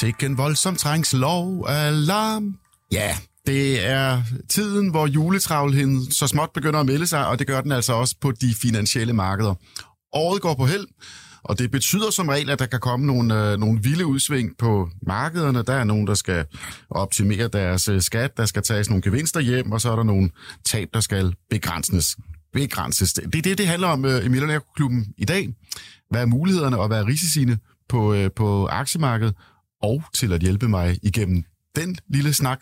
Sikken voldsom trængslov alarm. Ja, det er tiden, hvor juletravlheden så småt begynder at melde sig, og det gør den altså også på de finansielle markeder. Året går på held, og det betyder som regel, at der kan komme nogle, øh, nogle vilde udsving på markederne. Der er nogen, der skal optimere deres øh, skat, der skal tages nogle gevinster hjem, og så er der nogle tab, der skal begrænses. begrænses. Det er det, det handler om øh, i Millionærklubben i dag. Hvad er mulighederne og hvad er risiciene på, øh, på aktiemarkedet? Og til at hjælpe mig igennem den lille snak,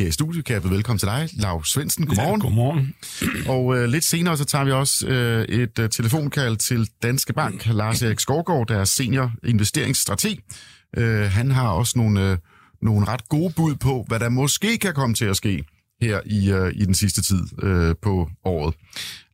her i studiet kan jeg byde velkommen til dig, Lav Svendsen. Godmorgen. Ja, godmorgen. Og øh, lidt senere så tager vi også øh, et øh, telefonkald til Danske Bank. Lars Erik Skovgaard, der er senior investeringsstrateg. Øh, han har også nogle, øh, nogle ret gode bud på, hvad der måske kan komme til at ske her i, øh, i den sidste tid øh, på året.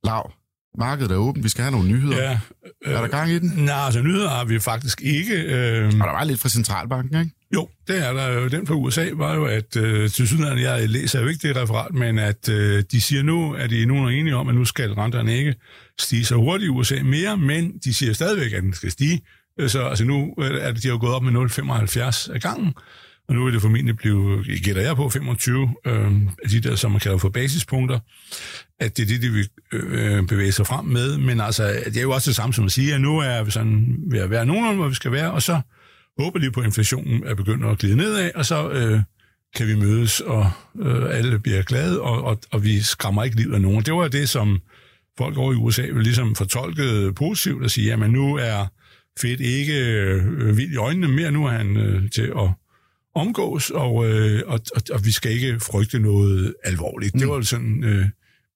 Lav, markedet er åbent. Vi skal have nogle nyheder. Ja, øh, er der gang i den? Nej, altså nyheder har vi faktisk ikke. Øh... Og der var lidt fra Centralbanken, ikke? Jo, det er der jo. Den fra USA var jo, at øh, til synligheden, jeg læser jo ikke det referat, men at øh, de siger nu, at de er nogen enige om, at nu skal renterne ikke stige så hurtigt i USA mere, men de siger stadigvæk, at den skal stige. Så altså nu øh, er det, de har gået op med 0,75 af gangen, og nu vil det formentlig blive, gætter jeg på, 25 øh, af de der, som man kalder for basispunkter, at det er det, de vil øh, bevæge sig frem med. Men altså, det er jo også det samme som at sige, at nu er vi sådan ved at være nogenlunde, hvor vi skal være, og så håber lige på, at inflationen er begyndt at glide nedad, og så øh, kan vi mødes, og øh, alle bliver glade, og, og, og vi skræmmer ikke livet af nogen. Det var det, som folk over i USA vil ligesom fortolke positivt og sige, at nu er fedt ikke øh, vild i øjnene mere, nu er han øh, til at omgås, og, øh, og, og, og vi skal ikke frygte noget alvorligt. Mm. Det var sådan øh,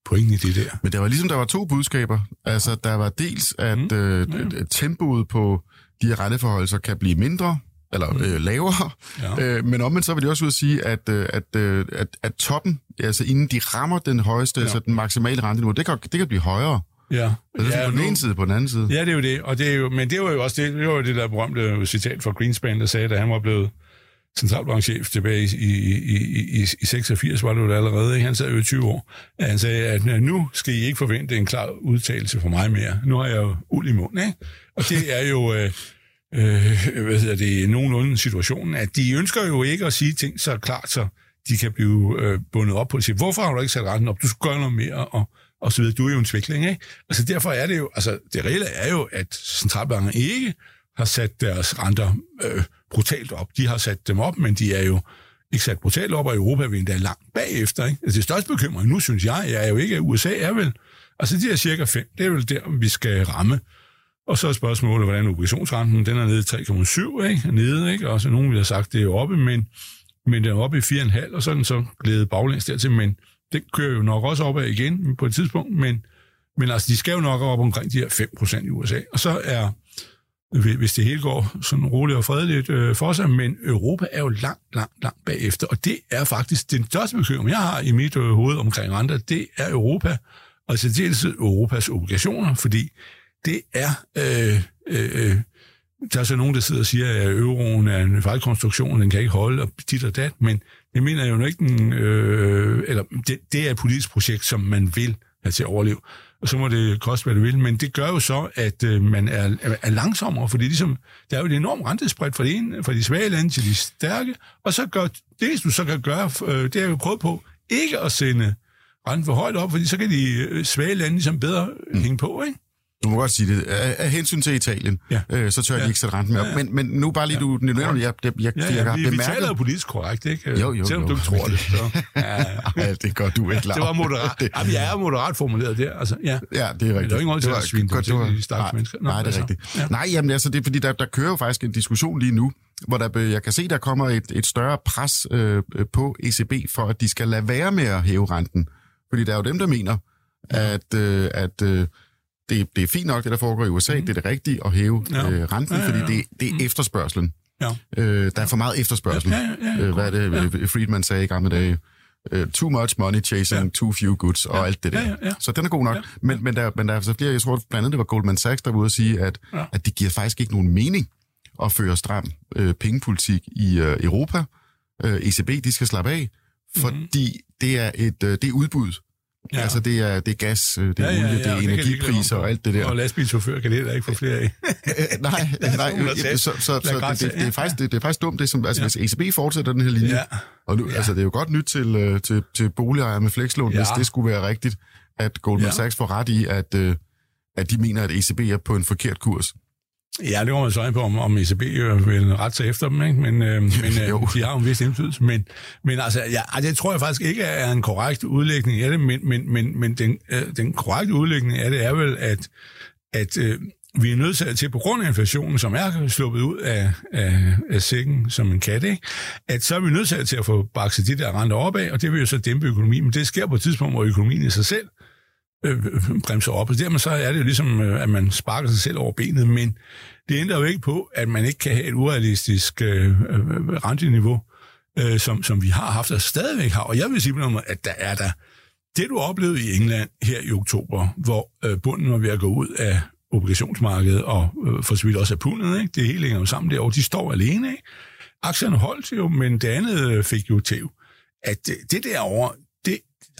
pointen i det der. Men det var ligesom, der var to budskaber. Altså, der var dels, at mm. øh, tempoet på de her renteforholdelser kan blive mindre, eller mm. øh, lavere, ja. øh, men omvendt så vil de også ud at sige, at, øh, at, øh, at, at toppen, altså inden de rammer den højeste, ja. så den maksimale renteniveau, det kan, det kan blive højere. Ja. Altså, ja, på den ene side, på den anden side. Ja, det er jo det. Og det er jo, men det var jo også det, det, var jo det der berømte citat fra Greenspan, der sagde, at han var blevet centralbankchef tilbage i, i, i, i, i 86, var det jo allerede, ikke? han sad jo i 20 år, at han sagde, at nu skal I ikke forvente en klar udtalelse fra mig mere. Nu har jeg jo uld i munden, ikke? Og det er jo, øh, øh, hvad hedder det, nogenlunde situationen, at de ønsker jo ikke at sige ting så klart, så de kan blive øh, bundet op på at sige, hvorfor har du ikke sat retten op? Du skal gøre noget mere, og, og så videre. Du er jo en svikling, ikke? Altså derfor er det jo, altså det reelle er jo, at centralbanken ikke har sat deres renter øh, brutalt op. De har sat dem op, men de er jo ikke sat brutalt op, og Europa er endda langt bagefter. Ikke? Altså, det største bekymring nu, synes jeg, jeg er jo ikke, at USA er vel... Altså, de er cirka 5. Det er vel der, vi skal ramme. Og så er spørgsmålet, hvordan obligationsrenten, den er nede i 3,7, ikke? Nede, ikke? Og så nogen vil have sagt, det er oppe, men, men den er oppe i 4,5, og så er den så glædet baglæns dertil, men den kører jo nok også opad igen på et tidspunkt, men, men altså, de skal jo nok op omkring de her 5% i USA. Og så er hvis det hele går sådan roligt og fredeligt øh, for sig, men Europa er jo langt, langt, langt bagefter, og det er faktisk den største bekymring, jeg har i mit øh, hoved omkring andre, det er Europa, og til dels Europas obligationer, fordi det er... Øh, øh, øh der er så nogen, der sidder og siger, at euroen er en fejlkonstruktion, den kan ikke holde, og dit og dat, men det mener jeg jo ikke, den, øh, eller det, det er et politisk projekt, som man vil have til at overleve og så må det koste, hvad det vil. Men det gør jo så, at øh, man er, er langsommere, fordi ligesom, der er jo et enormt rentespred fra de, ene, fra de svage lande til de stærke, og så gør det, du så kan gøre, øh, det er jo prøvet på, ikke at sende renten for højt op, fordi så kan de øh, svage lande ligesom bedre mm. hænge på, ikke? Du må godt sige det. Af, af hensyn til Italien, ja. øh, så tør jeg ja. ikke sætte renten med op. Ja, ja. Men, men nu bare lige, ja. du nævner, jeg, jeg, jeg, ja, ja, jeg har vi, bemærket... Vi taler jo politisk korrekt, ikke? Jo, jo, Selvom jo. du ikke tror det. Så. Ja. ja, det gør du ikke, Det var moderat. det. Jamen, jeg er moderat formuleret der. Altså, ja. ja, det er rigtigt. Men der er ingen grund til at svine det var, de nej, mennesker. Nå, nej, det er altså, rigtigt. Ja. Nej, jamen, altså, det er fordi, der, der kører jo faktisk en diskussion lige nu, hvor der, jeg kan se, der kommer et, et større pres øh, på ECB for, at de skal lade være med at hæve renten. Fordi der er jo dem, der mener, at, øh, at øh, det, det er fint nok, det der foregår i USA, mm. det er det rigtige at hæve ja. øh, renten, ja, ja, ja. fordi det, det er mm. efterspørgselen. Ja. Øh, der er for meget efterspørgsel. Ja, ja, ja, øh, hvad er det, ja. Friedman sagde i gamle dage? Uh, too much money chasing ja. too few goods og ja. alt det der. Ja, ja, ja. Så den er god nok. Ja. Men, men, der, men der er så flere, jeg tror blandt andet, det var Goldman Sachs, der var ude at sige, at, Ja. at det giver faktisk ikke nogen mening at føre stram øh, pengepolitik i øh, Europa. Øh, ECB, de skal slappe af, fordi det er et øh, det er udbud. Ja. Ja. Altså det er, det er gas, øh, det er Ja, ja, olie, ja, det er energipriser og alt det der. Og lastbilchauffør kan det heller ikke få flere af. Øh, nej, nej, ja, sagt. så, så, så det, det, det, er ja, faktisk, det, det er faktisk dumt, det som, altså Ja. hvis ECB fortsætter den her linje, Ja. og nu, altså det er jo godt nyt til, øh, til, til boligejere med flekslån, Ja. hvis det skulle være rigtigt, at Goldman Ja. Sachs får ret i, at, at de mener, at ECB er på en forkert kurs. Ja, det var man så ind på, om, om ECB øh, vil rette sig efter dem, ikke? men, øh, men øh, de har jo en vis indflydelse. Men, men altså, ja, altså, det tror jeg faktisk ikke er en korrekt udlægning af det, men, men, men, men den, øh, den korrekte udlægning af det er vel, at, at øh, vi er nødt til, på grund af inflationen, som er sluppet ud af, af, af sækken som en kat, ikke? at så er vi nødt til, at få bakset de der renter opad, og det vil jo så dæmpe økonomien. Men det sker på et tidspunkt, hvor økonomien i sig selv Øh, øh, bremser op. Og dermed så er det jo ligesom, øh, at man sparker sig selv over benet, men det ændrer jo ikke på, at man ikke kan have et urealistisk øh, øh renteniveau, øh, som, som vi har haft og stadigvæk har. Og jeg vil sige på noget at der er der det, du oplevede i England her i oktober, hvor øh, bunden var ved at gå ud af obligationsmarkedet, og øh, for så vidt også af pundet, ikke? det hele hænger jo sammen derovre, de står alene. Ikke? Aktierne holdt jo, men det andet fik jo tæv. At det, det derovre,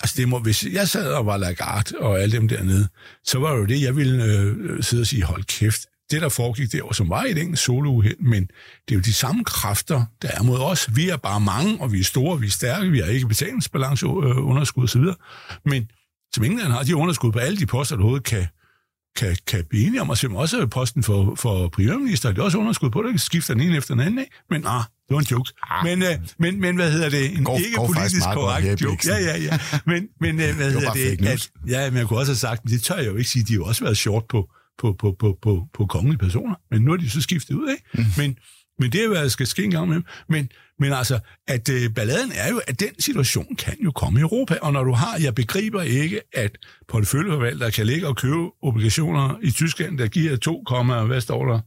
altså det må, hvis jeg sad og var Lagarde og alle dem dernede, så var det jo det, jeg ville øh, øh sidde og sige, hold kæft, det der foregik der, som var et enkelt solouheld, men det er jo de samme kræfter, der er mod os. Vi er bare mange, og vi er store, vi er stærke, vi har ikke betalingsbalance, øh, osv. Men som England har, de underskud på alle de poster, der overhovedet kan, kan, kan blive enige om, og som også posten for, for premierminister, det er også underskud på, det skifter den ene efter den anden, ikke? Men ah, det var en joke. Men, øh, men, men hvad hedder det? En Går- ikke går politisk korrekt joke. Bliksen. Ja, ja, ja. Men, men øh, hvad Det hedder det? At, ja, men jeg kunne også have sagt, men det tør jeg jo ikke sige, de har jo også været short på, på, på, på, på, på kongelige personer. Men nu er de så skiftet ud, ikke? Mm. Men, men det er jo, hvad der skal ske en gang med Men, men altså, at øh, balladen er jo, at den situation kan jo komme i Europa. Og når du har, jeg begriber ikke, at porteføljeforvaltere kan ligge og købe obligationer i Tyskland, der giver 2, hvad står der?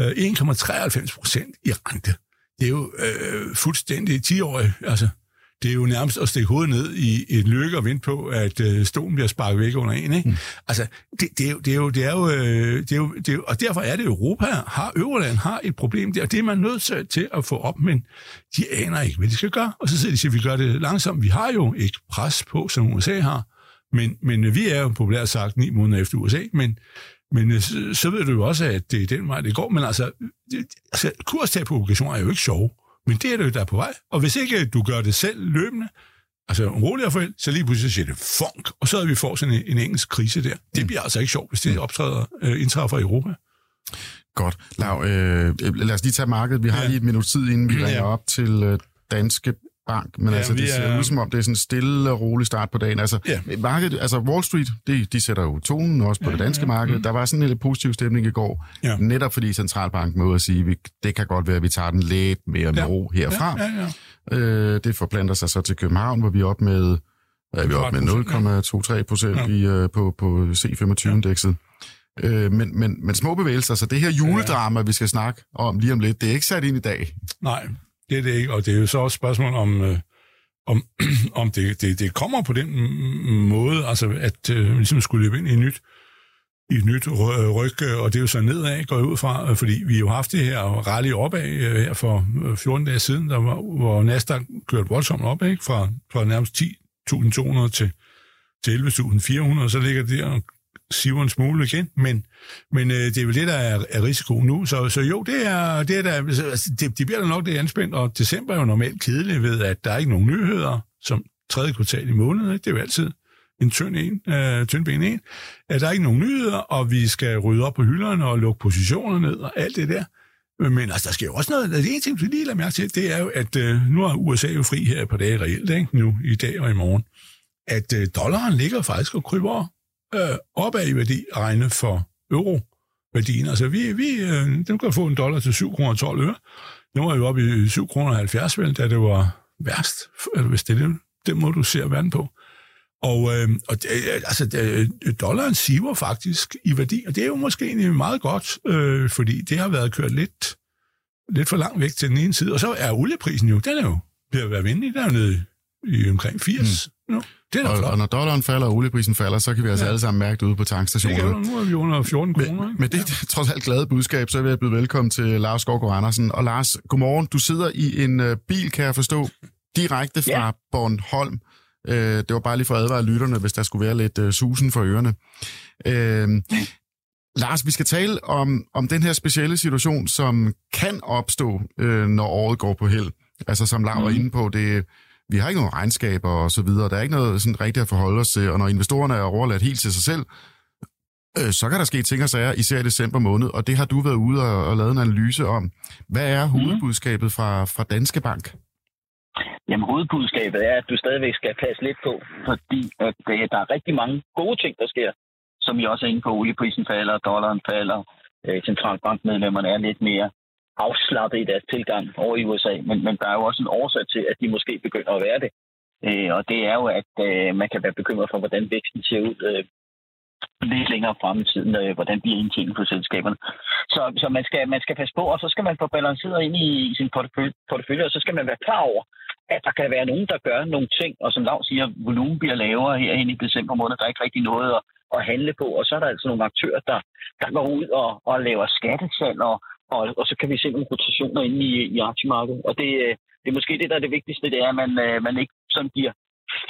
Øh, 1,93 procent i rente. Det er jo øh, fuldstændig 10 år, altså det er jo nærmest at stikke hovedet ned i et lykke og vente på, at øh, stolen bliver sparket væk under en. Ikke? Mm. Altså, det, det, er jo, det, er jo, det, er jo, øh, det, er jo, det er jo, og derfor er det Europa, har Øverland har et problem der, og det er man nødt til, at få op, men de aner ikke, hvad de skal gøre. Og så siger de, at vi gør det langsomt. Vi har jo ikke pres på, som USA har, men, men vi er jo populært sagt ni måneder efter USA, men, men øh, så, så ved du jo også, at det er den vej, det går. Men altså, det, altså kurstab på obligationer er jo ikke sjove. Men det er det jo, der er på vej. Og hvis ikke du gør det selv løbende, altså roligere forældre, så lige pludselig siger det funk, og så er vi får sådan en, en engelsk krise der. Det bliver altså ikke sjovt, hvis det optræder, øh, indtræffer i Europa. Godt. Lav, øh, lad os lige tage markedet. Vi har Ja. lige et minut tid, inden vi ringer Ja. op til øh, Danske Bank. Men Ja, ja, altså, det ser er- ud som om, det er sådan en stille og rolig start på dagen. Altså, Ja. markedet, altså Wall Street, de, de sætter jo tonen også på Ja, det danske ja, marked. mm. Der var sådan en lidt positiv stemning i går. Ja. Netop fordi centralbanken var ude at sige, vi, det kan godt være, at vi tager den lidt mere med Ja. ro herfra. Ja, ja, ja. Øh, det forplanter sig så til København, hvor vi er op med, er vi op med 0,23 procent Ja. i, øh, på, på C25-indekset. Øh, men, men, men små bevægelser, så det her juledrama, vi skal snakke om lige om lidt, det er ikke sat ind i dag. Nej, det er det ikke, og det er jo så også et spørgsmål om, øh, om, om det, det, det kommer på den måde, altså at øh, ligesom skulle løbe ind i et nyt, i et nyt øh, ryg, øh, og det er jo så nedad, går ud fra, øh, fordi vi jo har haft det her rally opad øh, her for 14 dage siden, der var, hvor Nasdaq kørte voldsomt op, ikke? Fra, fra nærmest 10.200 til, til 11.400, så ligger det der siver en smule igen, men, men øh, det er vel det, der er, er risikoen nu. Så, så jo, det er, det er der, altså, altså, det, det bliver da nok det anspændt, og december er jo normalt kedelig ved, at der er ikke nogen nyheder som tredje kvartal i måneden. Ikke? Det er jo altid en tynd, en, øh, tynd ben en. At der er ikke nogen nyheder, og vi skal rydde op på hylderne og lukke positioner ned og alt det der. Men altså, der sker jo også noget. Altså, det ene ting, vi lige lader mærke til, det er jo, at øh, nu er USA jo fri her på dage reelt, ikke? nu i dag og i morgen. At øh, dollaren ligger faktisk og kryber øh, opad i værdi regne for euro-værdien. Altså, vi, vi, øh, den kan få en dollar til 7 kroner 12 øre. Nu var vi oppe i 7 kroner 70, vel, da det var værst, eller hvis det er den, den måde, du ser verden på. Og, øh, og det, altså, det, dollaren siver faktisk i værdi, og det er jo måske egentlig meget godt, øh, fordi det har været kørt lidt lidt for langt væk til den ene side. Og så er olieprisen jo, den er jo ved at være venlig, der er nede i omkring 80 mm. nu. Det er og, og når dollaren falder og olieprisen falder, så kan vi altså ja. alle sammen mærke det ude på tankstationerne. Det kan nu er vi under 14 kroner. Med, med det trods alt glade budskab, så vil jeg byde velkommen til Lars Skovgaard Andersen. Og Lars, godmorgen. Du sidder i en uh, bil, kan jeg forstå, direkte fra ja. Bornholm. Uh, det var bare lige for at advare lytterne, hvis der skulle være lidt uh, susen for ørerne. Uh, Lars, vi skal tale om, om den her specielle situation, som kan opstå, øh, når året går på held. Altså som Laura mm. var inde på, det, vi har ikke nogen regnskaber og så videre. Der er ikke noget sådan rigtigt at forholde os til, og når investorerne er overladt helt til sig selv, øh, så kan der ske ting og sager, især i december måned, og det har du været ude og, og lavet en analyse om. Hvad er mhm. hovedbudskabet fra, fra Danske Bank? Jamen hovedbudskabet er, at du stadigvæk skal passe lidt på, fordi at, øh, der er rigtig mange gode ting, der sker, som I også er inde på. Olieprisen falder, dollaren falder, øh, centralbankmedlemmerne er lidt mere afslappet i deres tilgang over i USA, men, men der er jo også en årsag til, at de måske begynder at være det. Øh, og det er jo, at øh, man kan være bekymret for, hvordan væksten ser ud øh, lidt længere frem i tiden, øh, hvordan bliver indtjeningen på selskaberne. Så, så man, skal, man skal passe på, og så skal man få balanceret ind i, i sin portefølje, portefølje, og så skal man være klar over, at der kan være nogen, der gør nogle ting, og som Lav siger, volumen bliver lavere herinde i december måned, der er ikke rigtig noget at, at handle på, og så er der altså nogle aktører, der, der går ud og, og laver skattesalg og, og, og så kan vi se nogle rotationer inde i, i aktiemarkedet. Og det, øh, det er måske det, der er det vigtigste, det er, at man, øh, man ikke sådan bliver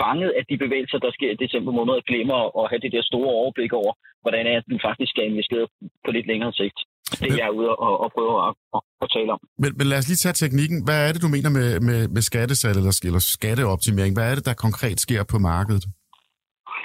fanget af de bevægelser, der sker i december måned, og glemmer at have det der store overblik over, hvordan er, du faktisk skal investere på lidt længere sigt. Det er jeg ude og, og prøve at, at, at tale om. Men, men lad os lige tage teknikken. Hvad er det, du mener med, med, med skattesal eller, eller skatteoptimering? Hvad er det, der konkret sker på markedet?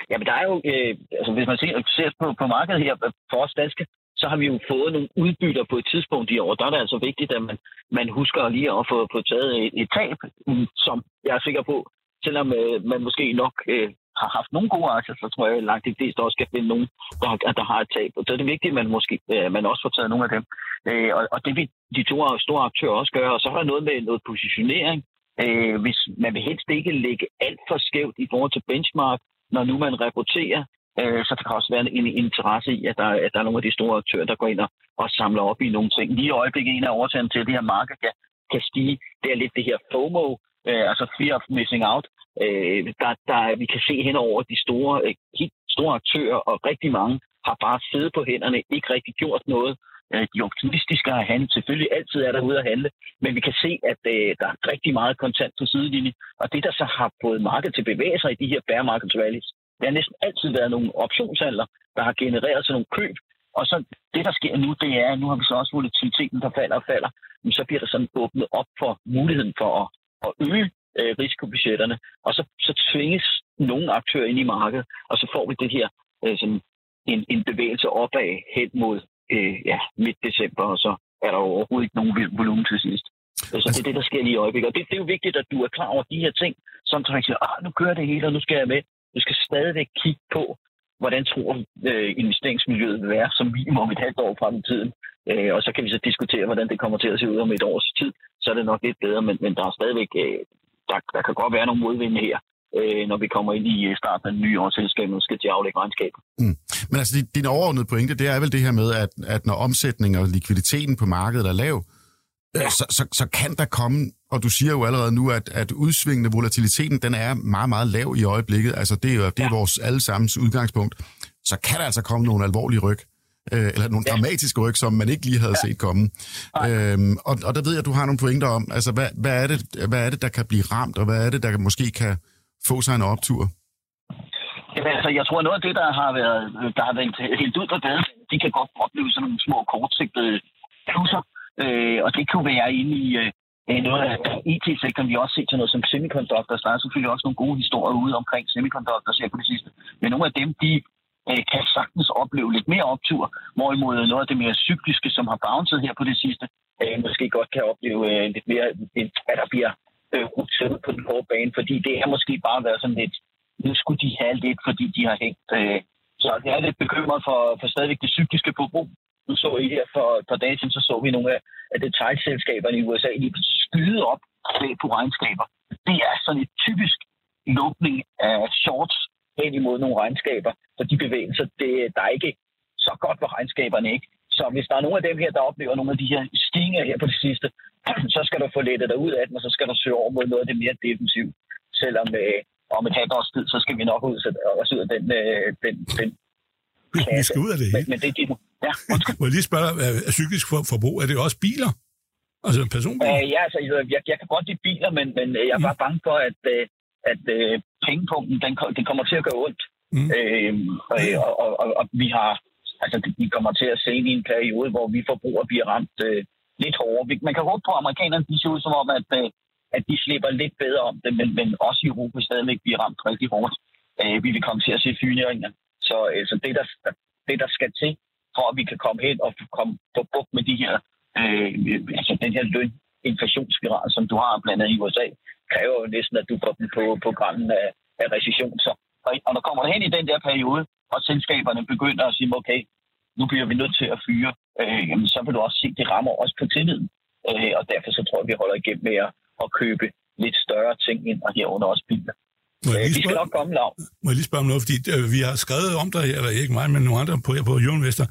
Jamen, der er jo, øh, altså hvis man ser, ser på, på markedet her, for os danske så har vi jo fået nogle udbytter på et tidspunkt i år. Der er det altså vigtigt, at man, man husker lige at få, få taget et, et tab, mm, som jeg er sikker på, selvom øh, man måske nok øh, har haft nogle gode aktier, så tror jeg, at langt de fleste også skal finde nogen, der, der har et tab. Og så er det vigtigt, at man måske øh, man også får taget nogle af dem. Øh, og, og det vil de to store aktører også gøre. Og så er der noget med noget positionering. Øh, hvis man vil helst ikke lægge alt for skævt i forhold til benchmark, når nu man rapporterer, Øh, så der kan også være en interesse i, at der, at der er nogle af de store aktører, der går ind og, og samler op i nogle ting. Lige i øjeblikket en af årsagen til, at det her marked kan, kan stige, det er lidt det her FOMO, øh, altså fear of missing out. Øh, der, der, vi kan se hen over de store, øh, store aktører, og rigtig mange har bare siddet på hænderne, ikke rigtig gjort noget. Øh, de optimistiske har handlet. Selvfølgelig altid er der ude at handle, men vi kan se, at øh, der er rigtig meget kontant på sidelinjen. Og det, der så har fået markedet til at bevæge sig i de her bear market rallies, det har næsten altid været nogle optionshandler, der har genereret sig nogle køb. Og så det, der sker nu, det er, at nu har vi så også volatiliteten, der falder og falder. Men så bliver der sådan åbnet op for muligheden for at, at øge øh, risikobudgetterne. Og så, så tvinges nogle aktører ind i markedet, og så får vi det her øh, sådan en, en bevægelse opad hen mod øh, ja, midt december, og så er der overhovedet ikke nogen volumen til sidst. Så det er det, der sker lige i øjeblikket. Og det, det er jo vigtigt, at du er klar over de her ting, som man siger, ah, nu kører det hele, og nu skal jeg med. Du skal stadigvæk kigge på, hvordan tror øh, investeringsmiljøet vil være som minimum et halvt år frem i tiden. Øh, og så kan vi så diskutere, hvordan det kommer til at se ud om et års tid. Så er det nok lidt bedre, men, men der er stadigvæk, øh, der, der kan godt være nogle modvinde her, øh, når vi kommer ind i øh, starten af den nye års selskab, og skal til at aflægge regnskabet. Mm. Men altså, din overordnede pointe, det er vel det her med, at, at når omsætning og likviditeten på markedet er lav, ja. så, så, så kan der komme og du siger jo allerede nu, at, at udsvingende volatiliteten, den er meget, meget lav i øjeblikket. Altså, det er jo det er ja. vores allesammens udgangspunkt. Så kan der altså komme nogle alvorlige ryg. Øh, eller nogle ja. dramatiske ryg, som man ikke lige havde ja. set komme. Øhm, og, og der ved jeg, at du har nogle pointer om, altså, hvad, hvad, er det, hvad er det, der kan blive ramt, og hvad er det, der måske kan få sig en optur? Jamen, altså, jeg tror, noget af det, der har været, der har været helt ud på badet, de kan godt opleve sådan nogle små kortsigtede plusser. Øh, og det kunne være inde i, øh, det er noget af IT-sektoren, vi har også set til noget som semiconductors. Der er selvfølgelig også nogle gode historier ude omkring semiconductors her på det sidste. Men nogle af dem, de øh, kan sagtens opleve lidt mere optur, hvorimod noget af det mere cykliske, som har bounced her på det sidste, øh, måske godt kan opleve øh, lidt mere, hvad der bliver øh, ruteret på den hårde bane, fordi det har måske bare været sådan lidt, nu skulle de have lidt, fordi de har hængt. Øh, så jeg er lidt bekymret for, for stadigvæk det cykliske på nu så I her for et par dage siden, så så vi nogle af, af detaljselskaberne i USA lige skyde op på regnskaber. Det er sådan et typisk lukning af shorts hen imod nogle regnskaber, for de bevægelser, det, der er ikke så godt for regnskaberne ikke. Så hvis der er nogle af dem her, der oplever nogle af de her stigninger her på det sidste, så skal du få lettet dig ud af den, og så skal du søge over mod noget af det mere defensivt. Selvom øh, om et halvt års tid, så skal vi nok ud, os ud af den, øh, den, den klasse. Vi skal ud af det Men, men det er dit. Ja, Må jeg lige spørge er psykisk forbrug, er det også biler? Altså personbiler? Øh, ja, altså, jeg, jeg kan godt lide biler, men, men jeg er bare bange for, at, øh, at øh, pengepunkten, den, den kommer til at gøre ondt. Mm. Øh, og, og, og, og, vi har, altså, vi kommer til at se i en periode, hvor vi forbrugere bliver ramt øh, lidt hårdere. Man kan håbe på, at amerikanerne de ser ud som om, at, øh, at de slipper lidt bedre om det, men, men også i Europa stadigvæk bliver ramt rigtig hårdt. Øh, vi vil komme til at se fyringer. Så øh, så det, der, det, der skal til, for at vi kan komme hen og komme på bukt med de her, øh, altså den her løn inflationsspiral, som du har blandt andet i USA, kræver jo næsten, at du får den på, på grænsen af, af recession. Så, og, og når kommer hen i den der periode, og selskaberne begynder at sige, okay, nu bliver vi nødt til at fyre, øh, jamen, så vil du også se, at det rammer også på tilliden. Øh, og derfor så tror jeg, vi holder igennem med at, at købe lidt større ting ind, og herunder også biler. Må jeg lige spørge, skal nok komme, Lav. Må jeg lige spørge om noget, fordi øh, vi har skrevet om dig, eller ikke mig, men nogle andre på, på Euroinvestor,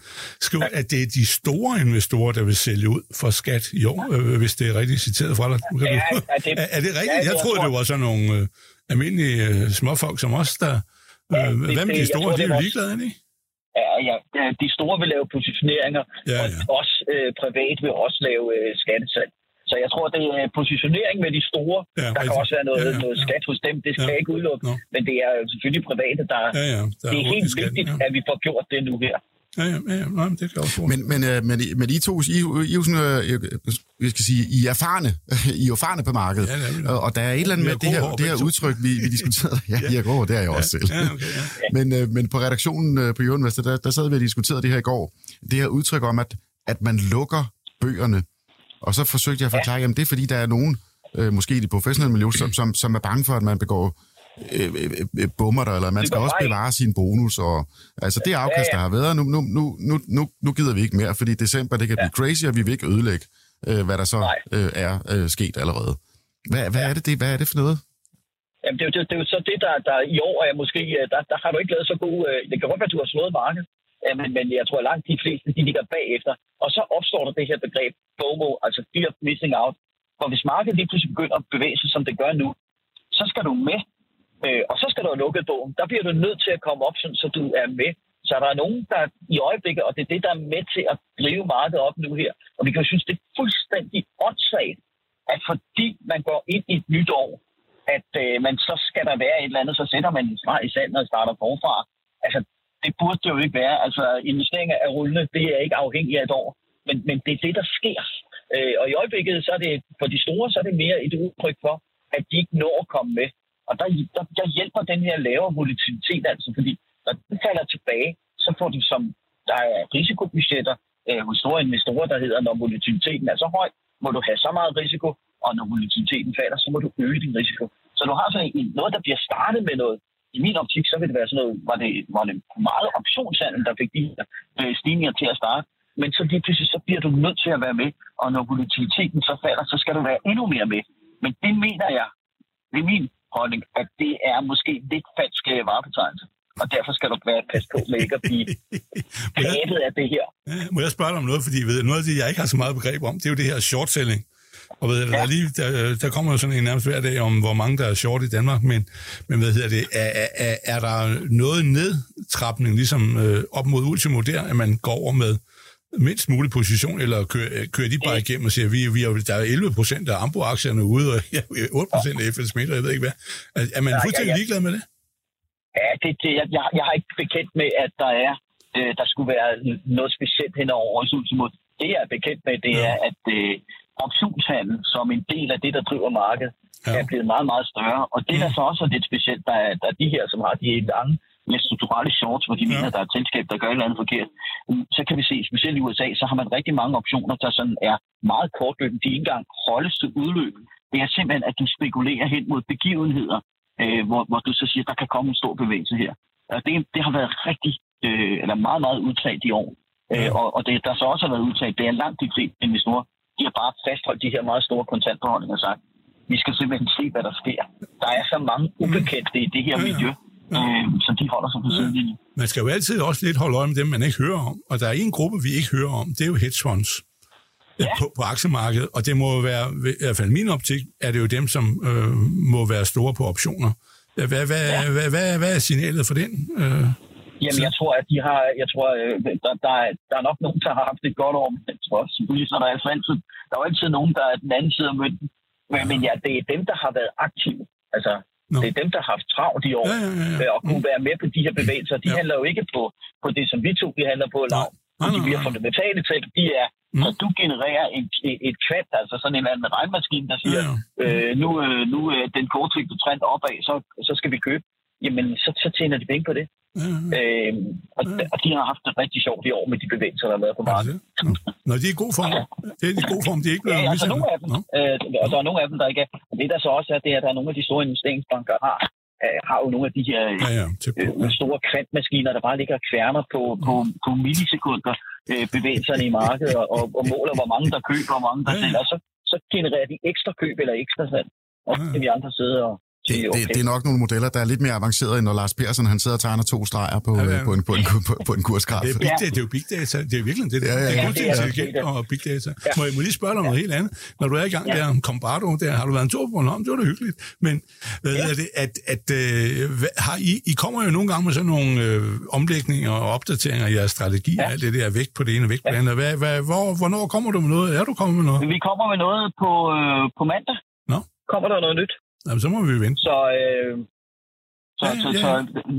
skriver, ja. at det er de store investorer, der vil sælge ud for skat i år, øh, hvis det er rigtigt citeret fra dig. Ja, er, det, er, er det rigtigt? Ja, jeg, troede, det var sådan nogle øh, almindelige øh, småfolk som os, der... Øh, ja, det, hvad med de store? Tror, de er jo ligeglade, ikke? Ja, ja, de store vil lave positioneringer, ja, ja. og også øh, privat vil også lave øh, skattesalg. Så jeg tror, det er positionering med de store. Ja, der kan også være noget, ja, ja, noget skat hos dem. Det skal ja, jeg ikke udelukke. No. Men det er selvfølgelig private, der... Ja, ja, der det er helt skat, vigtigt, ja. at vi får gjort det nu her. Ja, ja, ja, ja. det kan også men, men, øh, men, men I to, I, I, I, sådan, øh, jeg skal sige, I er erfarne, I er erfarne på markedet. Ja, ja, ja. Og der er et eller andet med det her, det her udtryk, vi, vi diskuterede. Ja, ja. I er grå, det er jeg også selv. Ja, okay, ja. men, øh, men på redaktionen på Jørgen der, der sad vi og diskuterede det her i går. Det her udtryk om, at, at man lukker bøgerne og så forsøgte jeg at forklare, ja. at det er fordi, der er nogen, øh, måske i det professionelle miljø, som, som, som er bange for, at man begår øh, øh, øh bummer der, eller man skal også bevare sin bonus. Og, altså det afkast, der har været, nu, nu, nu, nu, nu, nu gider vi ikke mere, fordi december, det kan blive crazy, og vi vil ikke ødelægge, øh, hvad der så øh, er øh, sket allerede. Hvad, hvad, er det, det, hvad er det for noget? Jamen, det, er jo, det, det er jo så det, der, der i år er måske, øh, der, der har du ikke lavet så god, øh, det kan godt være, at du har slået markedet, men, men jeg tror, at langt de fleste, de ligger bagefter. Og så opstår der det her begreb FOMO, altså fear of missing out. For hvis markedet lige pludselig begynder at bevæge sig, som det gør nu, så skal du med, øh, og så skal du have lukket bogen. Der bliver du nødt til at komme op, så du er med. Så der er nogen, der i øjeblikket, og det er det, der er med til at drive markedet op nu her. Og vi kan synes, det er fuldstændig åndssvagt, at fordi man går ind i et nyt år, at øh, man så skal der være et eller andet, så sætter man en streg i sanden og starter forfra. Altså, det burde det jo ikke være. Altså, investeringer er rullende, det er ikke afhængigt af et år. Men, men det er det, der sker. Øh, og i øjeblikket, så er det for de store, så er det mere et udtryk for, at de ikke når at komme med. Og der, der, der hjælper den her lavere volatilitet altså, fordi når den falder tilbage, så får de som, der er risikobudgetter øh, hos store investorer, der hedder, når volatiliteten er så høj, må du have så meget risiko, og når volatiliteten falder, så må du øge din risiko. Så du har sådan noget, der bliver startet med noget i min optik, så vil det være sådan noget, var det, var det meget optionshandel, der fik de her øh, stigninger til at starte. Men så lige pludselig, så bliver du nødt til at være med, og når volatiliteten så falder, så skal du være endnu mere med. Men det mener jeg, det er min holdning, at det er måske lidt falsk øh, varebetegnelse. Og derfor skal du være pas på med ikke at blive plaget af det her. Må jeg spørge dig om noget, fordi ved, noget af det, jeg ikke har så meget begreb om, det er jo det her short selling. Og ved, ja. der, lige, der, der kommer jo sådan en nærmest hver dag om, hvor mange der er short i Danmark, men, men hvad hedder det, er, er, er der noget nedtrapning, ligesom øh, op mod ultimo der, at man går over med mindst mulig position, eller kører, kører de bare igennem og siger, vi, vi er, der er 11 procent af Ambo-aktierne ude, og ja, 8 procent af FL og jeg ved ikke hvad. Er, er man fuldstændig ja, ja. ligeglad med det? Ja, det, det, jeg, jeg har ikke bekendt med, at der er øh, der skulle være noget specielt hen over ultimo. Det, jeg er bekendt med, det ja. er, at øh, optionshandel som en del af det, der driver markedet, ja. er blevet meget, meget større. Og det, der så også er lidt specielt, der er, der er de her, som har de lange, med strukturelle shorts, hvor de ja. mener, at der er et selskab, der gør et eller andet forkert. Så kan vi se, specielt i USA, så har man rigtig mange optioner, der sådan er meget kortløbende. De ikke engang holdes til udløb. Det er simpelthen, at du spekulerer hen mod begivenheder, øh, hvor, hvor du så siger, at der kan komme en stor bevægelse her. Og det, det har været rigtig, øh, eller meget, meget udtalt i år. Ja. Øh, og, og det, der så også har været udtalt, det er langt de fleste investorer, de har bare fastholdt de her meget store kontantbeholdninger og sagt, vi skal simpelthen se, hvad der sker. Der er så mange ubekendte i det her miljø, øh, så de holder sig på sidelinjen. Man skal jo altid også lidt holde øje med dem, man ikke hører om. Og der er en gruppe, vi ikke hører om, det er jo hedge funds ja. på, på aktiemarkedet. Og det må jo være, i hvert fald min optik, er det jo dem, som øh, må være store på optioner. Hvad, hvad, ja. hvad, hvad, hvad er signalet for den? Øh, Jamen, jeg tror, at de har, jeg tror, øh, der, der, er, der er nok nogen, der har haft et godt år, men jeg tror selvfølgelig, så der er altid, der er altid nogen, der er den anden side af mønten. Men, men ja, det er dem, der har været aktive. Altså, no. det er dem, der har haft travlt i år, ja, ja, ja. og kunne mm. være med på de her bevægelser. De ja. handler jo ikke på, på det, som vi to, vi handler på lav. De bliver fundamentale til, de er, mm. at du genererer et, et, et kvant, altså sådan en eller anden regnmaskine, der siger, ja, ja. øh, nu, øh, nu er den kortsigtede trend opad, så, så skal vi købe. Jamen, så, så tjener de penge på det. Mm-hmm. Øhm, og, ja. og de har haft det rigtig sjovt i år med de bevægelser, der har været på markedet. Når de er i god form. Det er i god form, de er ikke blevet ja, altså nogle af dem. Øh, og der er nogle af dem, der ikke er. Og det der så også er, det er, at der er nogle af de store investeringsbanker, har, øh, har jo nogle af de her ja, ja, øh, store kvantmaskiner, der bare ligger kværner på, på, på millisekunder øh, bevægelserne i markedet og, og, og måler, hvor mange der køber og hvor mange der ja, sælger. Så, så genererer de ekstra køb eller ekstra salg. Og så kan vi andre sidde og, det, okay. det, det er nok nogle modeller, der er lidt mere avancerede, end når Lars Persson han sidder og tegner to streger på, ja, ja. på, en, på, en, på, på en kursgraf. Det er, big data, det er jo big data. Det er virkelig det. Ja, ja, ja. Det er kunstig intelligens og big data. Ja. Må jeg må lige spørge dig om noget helt andet? Når du er i gang ja. der om Combardo, der har du været en tur på Bornholm, det var da hyggeligt. Men hvad ja. er det, at, at øh, har I, I kommer jo nogle gange med sådan nogle øh, omlægninger og opdateringer i jeres strategi, ja. alt det der vægt på det ene og vægt på det andet. Hvad, hvad, hvor, hvornår kommer du med noget? Er du kommet med noget? Vi kommer med noget på, øh, på mandag. Nå. Kommer der noget nyt? Jamen, så må vi vente. Så, øh, så, ja, så, ja. så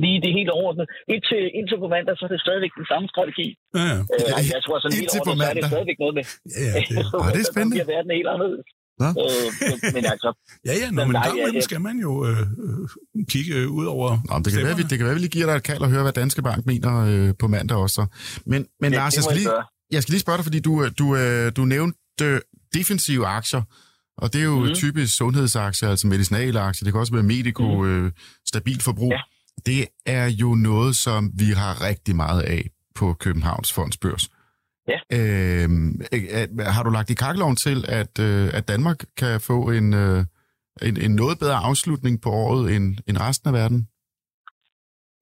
lige det helt overordnet. Indtil, indtil på mandag, så er det stadigvæk den samme strategi. Ja, ja. Øh, jeg tror, sådan helt overordnet, så er det stadigvæk noget med. Ja, ja, det, er, det er spændende. Så bliver verden helt anderledes. Øh, men, men altså, ja, ja, når man gang med skal man jo øh, øh, kigge ud over Nå, det, kan være, vi, det kan være, vi lige giver dig et kald og høre, hvad Danske Bank mener øh, på mandag også. Men, men ja, Lars, jeg skal, lige, jeg skal lige spørge dig, fordi du, øh, du, øh, du nævnte øh, defensive aktier. Og det er jo mm. typisk sundhedsaktier, altså medicinalaktier. Det kan også være medico, mm. øh, stabilt forbrug. Ja. Det er jo noget, som vi har rigtig meget af på Københavns Fondsbørs. Ja. Øhm, har du lagt i kakkeloven til, at, øh, at Danmark kan få en, øh, en, en noget bedre afslutning på året end, end resten af verden?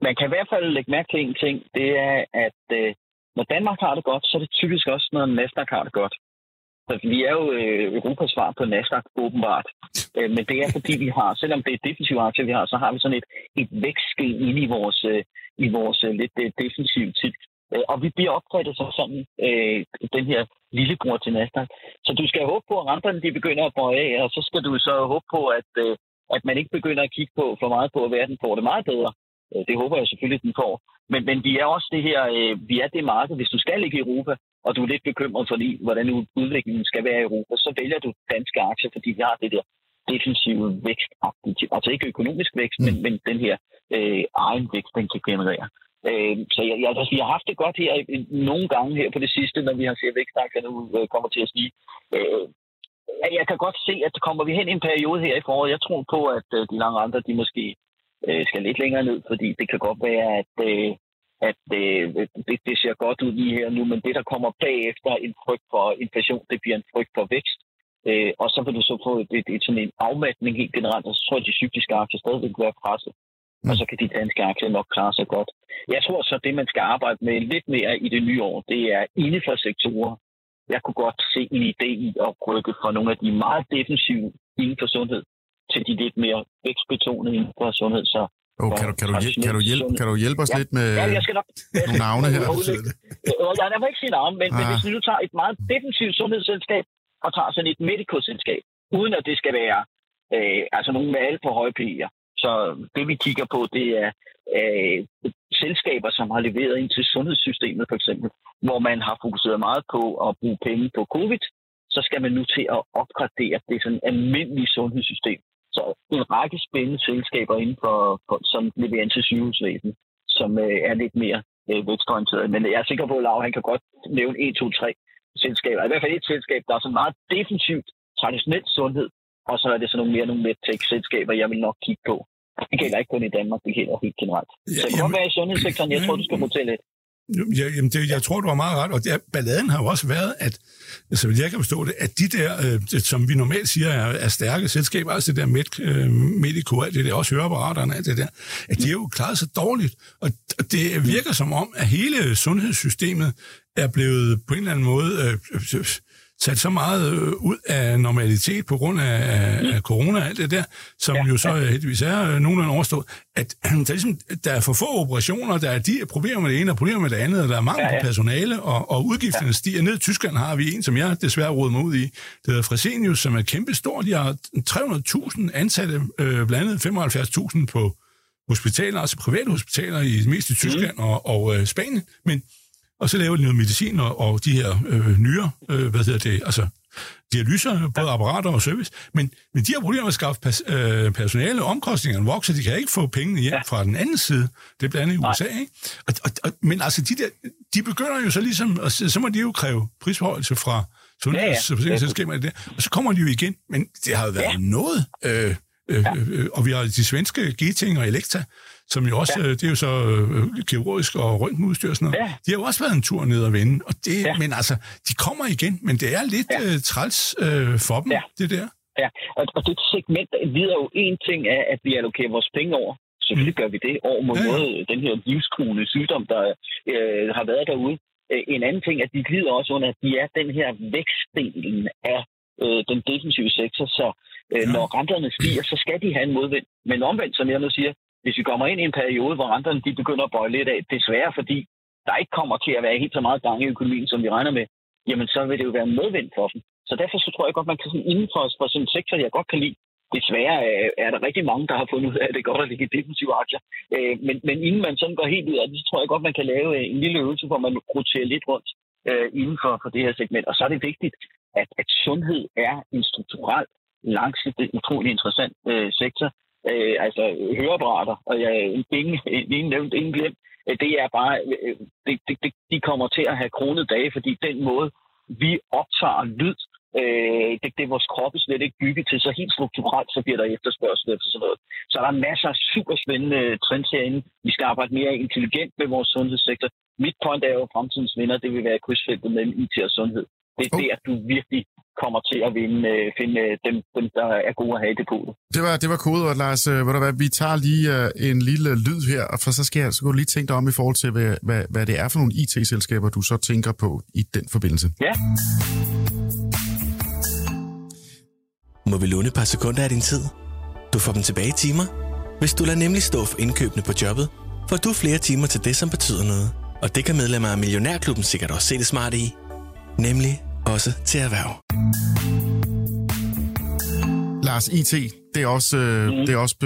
Man kan i hvert fald lægge mærke til en ting. Det er, at øh, når Danmark har det godt, så er det typisk også, når Nasdaq har det godt. Altså, vi er jo øh, Europas svar på Nasdaq, åbenbart. Øh, men det er fordi, vi har, selvom det er defensive aktier, vi har, så har vi sådan et, et vækstgen inde i vores, øh, i vores øh, lidt øh, defensive tid. Øh, og vi bliver opfattet som sådan øh, den her lille bror til Nasdaq. Så du skal håbe på, at renterne de begynder at bøje af, og så skal du så håbe på, at, øh, at man ikke begynder at kigge på for meget på, at verden får det meget bedre. Øh, det håber jeg selvfølgelig, den får. Men, men vi er også det her, øh, vi er det marked, hvis du skal ligge i Europa, og du er lidt bekymret for, hvordan udviklingen skal være i Europa, så vælger du danske aktier, fordi vi har det der defensive vækst. Altså ikke økonomisk vækst, mm. men, men den her øh, egen vækst, den kan generere. Øh, så jeg, jeg, altså, vi har haft det godt her nogle gange her på det sidste, når vi har set vækstaktier nu øh, kommer til at stige. Øh, jeg kan godt se, at kommer vi hen i en periode her i foråret. Jeg tror på, at øh, de lange andre, de måske øh, skal lidt længere ned, fordi det kan godt være, at, øh, at øh, det, det ser godt ud lige her nu, men det, der kommer bagefter en frygt for inflation, det bliver en frygt for vækst. Øh, og så vil du så få et, et, et, sådan en afmatning helt generelt, og så tror jeg, at de cykliske aktier stadig vil være presset. Mm. Og så kan de danske aktier nok klare sig godt. Jeg tror så, at det, man skal arbejde med lidt mere i det nye år, det er inden for sektorer. Jeg kunne godt se en idé i at rykke fra nogle af de meget defensive inden for sundhed til de lidt mere vækstbetonede inden for sundhed. Så Oh, kan, du, kan, du, kan, du hjælpe, kan du hjælpe os ja, lidt med ja, jeg skal nok, nogle navne her? Jeg, jeg må ikke sige navn, men, ah. men hvis vi nu tager et meget defensivt sundhedsselskab og tager sådan et medical-selskab, uden at det skal være øh, altså nogle med alt for høje PI'er. Så det vi kigger på, det er øh, selskaber, som har leveret ind til sundhedssystemet for eksempel, hvor man har fokuseret meget på at bruge penge på covid, så skal man nu til at opgradere det sådan almindelige sundhedssystem. Så en række spændende selskaber inden for, for som leverer til sygehusvæsen, som øh, er lidt mere øh, vækstorienteret. Men jeg er sikker på, at Lav, han kan godt nævne 1, 2, 3 selskaber. I hvert fald et selskab, der er så meget defensivt, traditionelt sundhed, og så er det sådan nogle mere nogle medtech-selskaber, jeg vil nok kigge på. Det gælder ikke kun i Danmark, det gælder helt generelt. Så det kan godt være i sundhedssektoren, jeg tror, du skal fortælle lidt. Ja, jamen det, jeg tror, du har meget ret, og det, balladen har jo også været, at, så jeg kan forstå det, at de der, øh, som vi normalt siger er, er stærke selskaber, altså det der Med, øh, Medico, det der også høreapparaterne, alt det der, at de er jo klaret så dårligt, og det virker som om, at hele sundhedssystemet er blevet på en eller anden måde øh, øh, sat så meget øh, ud af normalitet på grund af, af corona og alt det der, som ja, jo så ja. heldigvis er øh, nogenlunde overstået, at der er, ligesom, der er for få operationer, der er de problemer med det ene og problemer med det andet, og der er mangel ja, ja. på personale, og, og udgifterne ja. stiger. Ned i Tyskland har vi en, som jeg desværre råder mig ud i, det hedder Fresenius, som er kæmpe stor. De har 300.000 ansatte, øh, blandt andet 75.000 på hospitaler, altså private hospitaler, i mest i Tyskland mm. og, og øh, Spanien, men og så laver de noget medicin og, og de her øh, nyere, øh, hvad hedder det, altså dialyser, både apparater og service, men, men de har problemer med at skaffe pers, øh, personale, omkostningerne vokser, de kan ikke få pengene hjem ja. fra den anden side, det er blandt andet i USA, ikke? Og, og, og, men altså, de, der, de begynder jo så ligesom, og så, så må de jo kræve prisforholdelse fra sundhedsselskaber, ja, ja. og så kommer de jo igen, men det har jo været ja. noget, øh, øh, øh, og vi har de svenske Geting og Elekta, som jo også, ja. Øh, det er jo så øh, kirurgisk og røntgenudstyr og sådan noget. Ja. De har jo også været en tur ned og vende, og det, ja. men altså, de kommer igen, men det er lidt ja. træls uh, for dem, ja. det der. Ja, og, og det segment videre jo en ting af, at vi allokerer vores penge over. Selvfølgelig mm. gør vi det over mod ja. måde, den her livskone sygdom, der øh, har været derude. En anden ting, at de glider også under, at de er den her vækstdelen af øh, den defensive sektor, så øh, ja. når renterne stiger, så skal de have en modvind. Men omvendt, som jeg nu siger, hvis vi kommer ind i en periode, hvor renterne de begynder at bøje lidt af, desværre fordi der ikke kommer til at være helt så meget gang i økonomien, som vi regner med, jamen så vil det jo være medvind for dem. Så derfor så tror jeg godt, man kan sådan inden for, for sådan en sektor, jeg godt kan lide, desværre er der rigtig mange, der har fundet ud af, at det er godt at ligge i defensive aktier. Øh, men, men inden man sådan går helt ud af det, så tror jeg godt, man kan lave en lille øvelse, hvor man roterer lidt rundt øh, inden for, for det her segment. Og så er det vigtigt, at, at sundhed er en strukturel, langsigtet, utrolig interessant øh, sektor, øh, altså høreapparater, og jeg ingen, ingen nævnt, ingen glemt, øh, det er bare, øh, det, det, det, de kommer til at have kronet dage, fordi den måde, vi optager lyd, øh, det, det er vores kroppe slet ikke bygget til, så helt strukturelt, så bliver der efterspørgsel efter sådan noget. Så der er masser af super spændende trends herinde. Vi skal arbejde mere intelligent med vores sundhedssektor. Mit point er jo, at fremtidens vinder, det vil være krydsfeltet mellem IT og sundhed. Det er oh. der, du virkelig kommer til at vinde, øh, finde øh, dem, dem, der er gode at have i depotet. Det var, det var kodet, Lars. Øh, ved du hvad, vi tager lige en lille lyd her, og for så skal jeg så gå lige tænke dig om i forhold til, hvad, hvad, hvad det er for nogle IT-selskaber, du så tænker på i den forbindelse. Ja. Må vi låne et par sekunder af din tid? Du får dem tilbage i timer. Hvis du lader nemlig stå for indkøbene på jobbet, får du flere timer til det, som betyder noget. Og det kan medlemmer af Millionærklubben sikkert også se det smarte i nemlig også til erhverv. Lars, IT, det er også, mm. det er også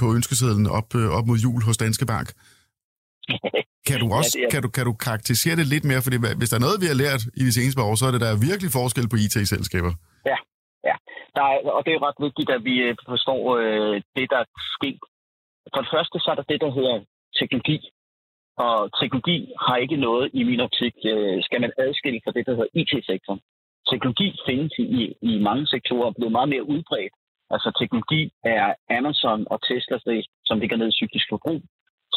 på ønskesedlen op, øh, op mod jul hos Danske Bank. Kan du også ja, kan du, kan du karakterisere det lidt mere? Fordi hvis der er noget, vi har lært i de seneste år, så er det der er virkelig forskel på IT-selskaber. Ja, ja. Der er, og det er ret vigtigt, at vi øh, forstår øh, det, der sker. For det første, så er der det, der hedder teknologi. Og teknologi har ikke noget i min optik, øh, skal man adskille fra det, der hedder IT-sektoren. Teknologi findes i, i mange sektorer og blevet meget mere udbredt. Altså teknologi er Amazon og Tesla, som ligger ned i cyklisk forbrug.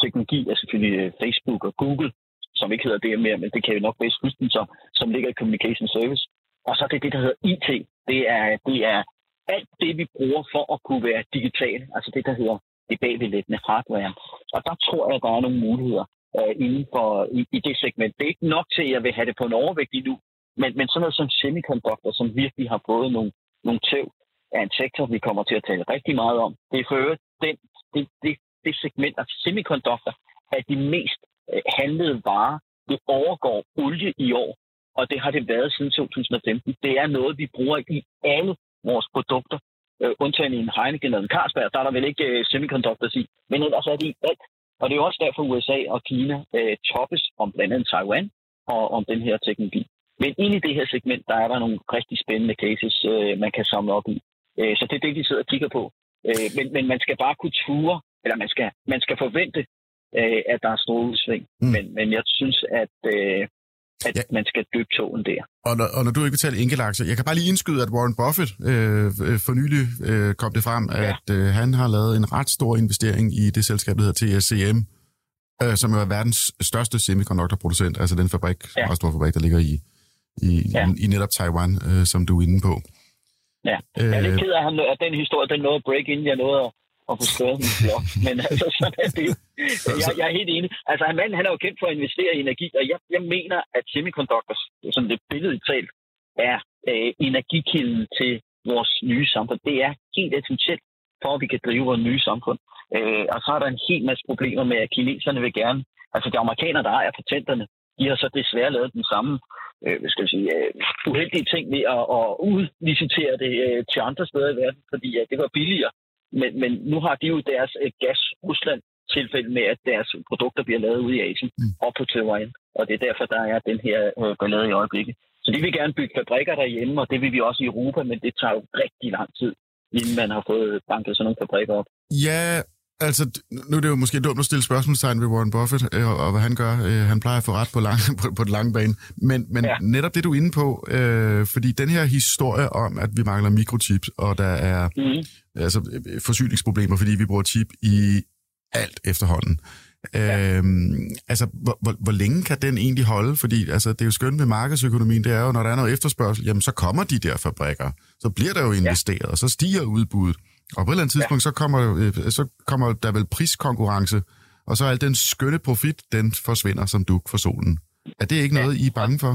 Teknologi er selvfølgelig øh, Facebook og Google, som ikke hedder det mere, men det kan vi nok bedst huske dem som, som ligger i Communication Service. Og så er det det, der hedder IT. Det er, det er alt det, vi bruger for at kunne være digital. Altså det, der hedder det bagvedliggende hardware. Og der tror jeg, at der er nogle muligheder øh, inden for i, i det segment. Det er ikke nok til, at jeg vil have det på en overvægt endnu, men, men sådan noget som semiconductor, som virkelig har fået nogle, nogle tæv, er en sektor, vi kommer til at tale rigtig meget om. Det er for øvrigt den, det, det, det segment af semiconductor er de mest øh, handlede varer. Det overgår olie i år, og det har det været siden 2015. Det er noget, vi bruger i alle vores produkter. Øh, undtagen i en Heineken eller en Carlsberg, der er der vel ikke øh, semiconductors i. Men ellers er det i alt. Og det er også derfor, USA og Kina øh, toppes om blandt andet Taiwan og om den her teknologi. Men inde i det her segment, der er der nogle rigtig spændende cases, øh, man kan samle op i. Øh, så det er det, vi sidder og kigger på. Øh, men, men man skal bare kunne ture, eller man skal, man skal forvente, øh, at der er store udsving. Mm. Men, men jeg synes, at øh, at ja. man skal døbe togen der. Og når, og når du ikke betaler enkeltaktier, jeg kan bare lige indskyde, at Warren Buffett øh, øh, for nylig øh, kom det frem, ja. at øh, han har lavet en ret stor investering i det selskab, der hedder TSCM, øh, som er verdens største semiconductor-producent, altså den fabrik, ja. meget stor fabrik, der ligger i, i, ja. i, i netop Taiwan, øh, som du er inde på. Ja, jeg er lidt ked af, at den historie, den nåede at break, inden jeg nåede at, at få skåret min blok. Men altså, sådan er det. Jeg, jeg er helt enig. Altså, han, manden, han er jo kendt for at investere i energi, og jeg, jeg mener, at semiconductors, som det billede talt, er øh, energikilden til vores nye samfund. Det er helt essentielt for, at vi kan drive vores nye samfund. Øh, og så er der en hel masse problemer med, at kineserne vil gerne... Altså, de amerikanere, der ejer patenterne, de har så desværre lavet den samme øh, hvad skal jeg sige, øh, uheldige ting ved at, at udlicitere det øh, til andre steder i verden, fordi at det var billigere. Men, men nu har de jo deres øh, gas Rusland tilfælde med, at deres produkter bliver lavet ude i Asien mm. og på Taiwan. Og det er derfor, der er den her øh, ballade i øjeblikket. Så de vil gerne bygge fabrikker derhjemme, og det vil vi også i Europa, men det tager jo rigtig lang tid, inden man har fået banket sådan nogle fabrikker op. Ja, Altså, nu er det jo måske dumt at stille spørgsmålstegn ved Warren Buffett, øh, og, hvad han gør. Øh, han plejer at få ret på, lang, på, på den lange bane. Men, men ja. netop det, du er inde på, øh, fordi den her historie om, at vi mangler mikrochips, og der er mm. altså, forsyningsproblemer, fordi vi bruger chip i alt efterhånden. Ja. Øhm, altså, hvor, hvor, hvor længe kan den egentlig holde? Fordi altså, det er jo skønt med markedsøkonomien, det er jo, når der er noget efterspørgsel, jamen så kommer de der fabrikker. Så bliver der jo investeret, ja. og så stiger udbuddet. Og på et eller andet tidspunkt, ja. så, kommer, øh, så kommer der vel priskonkurrence, og så al den skønne profit, den forsvinder som duk for solen. Er det ikke noget, ja. I er bange for?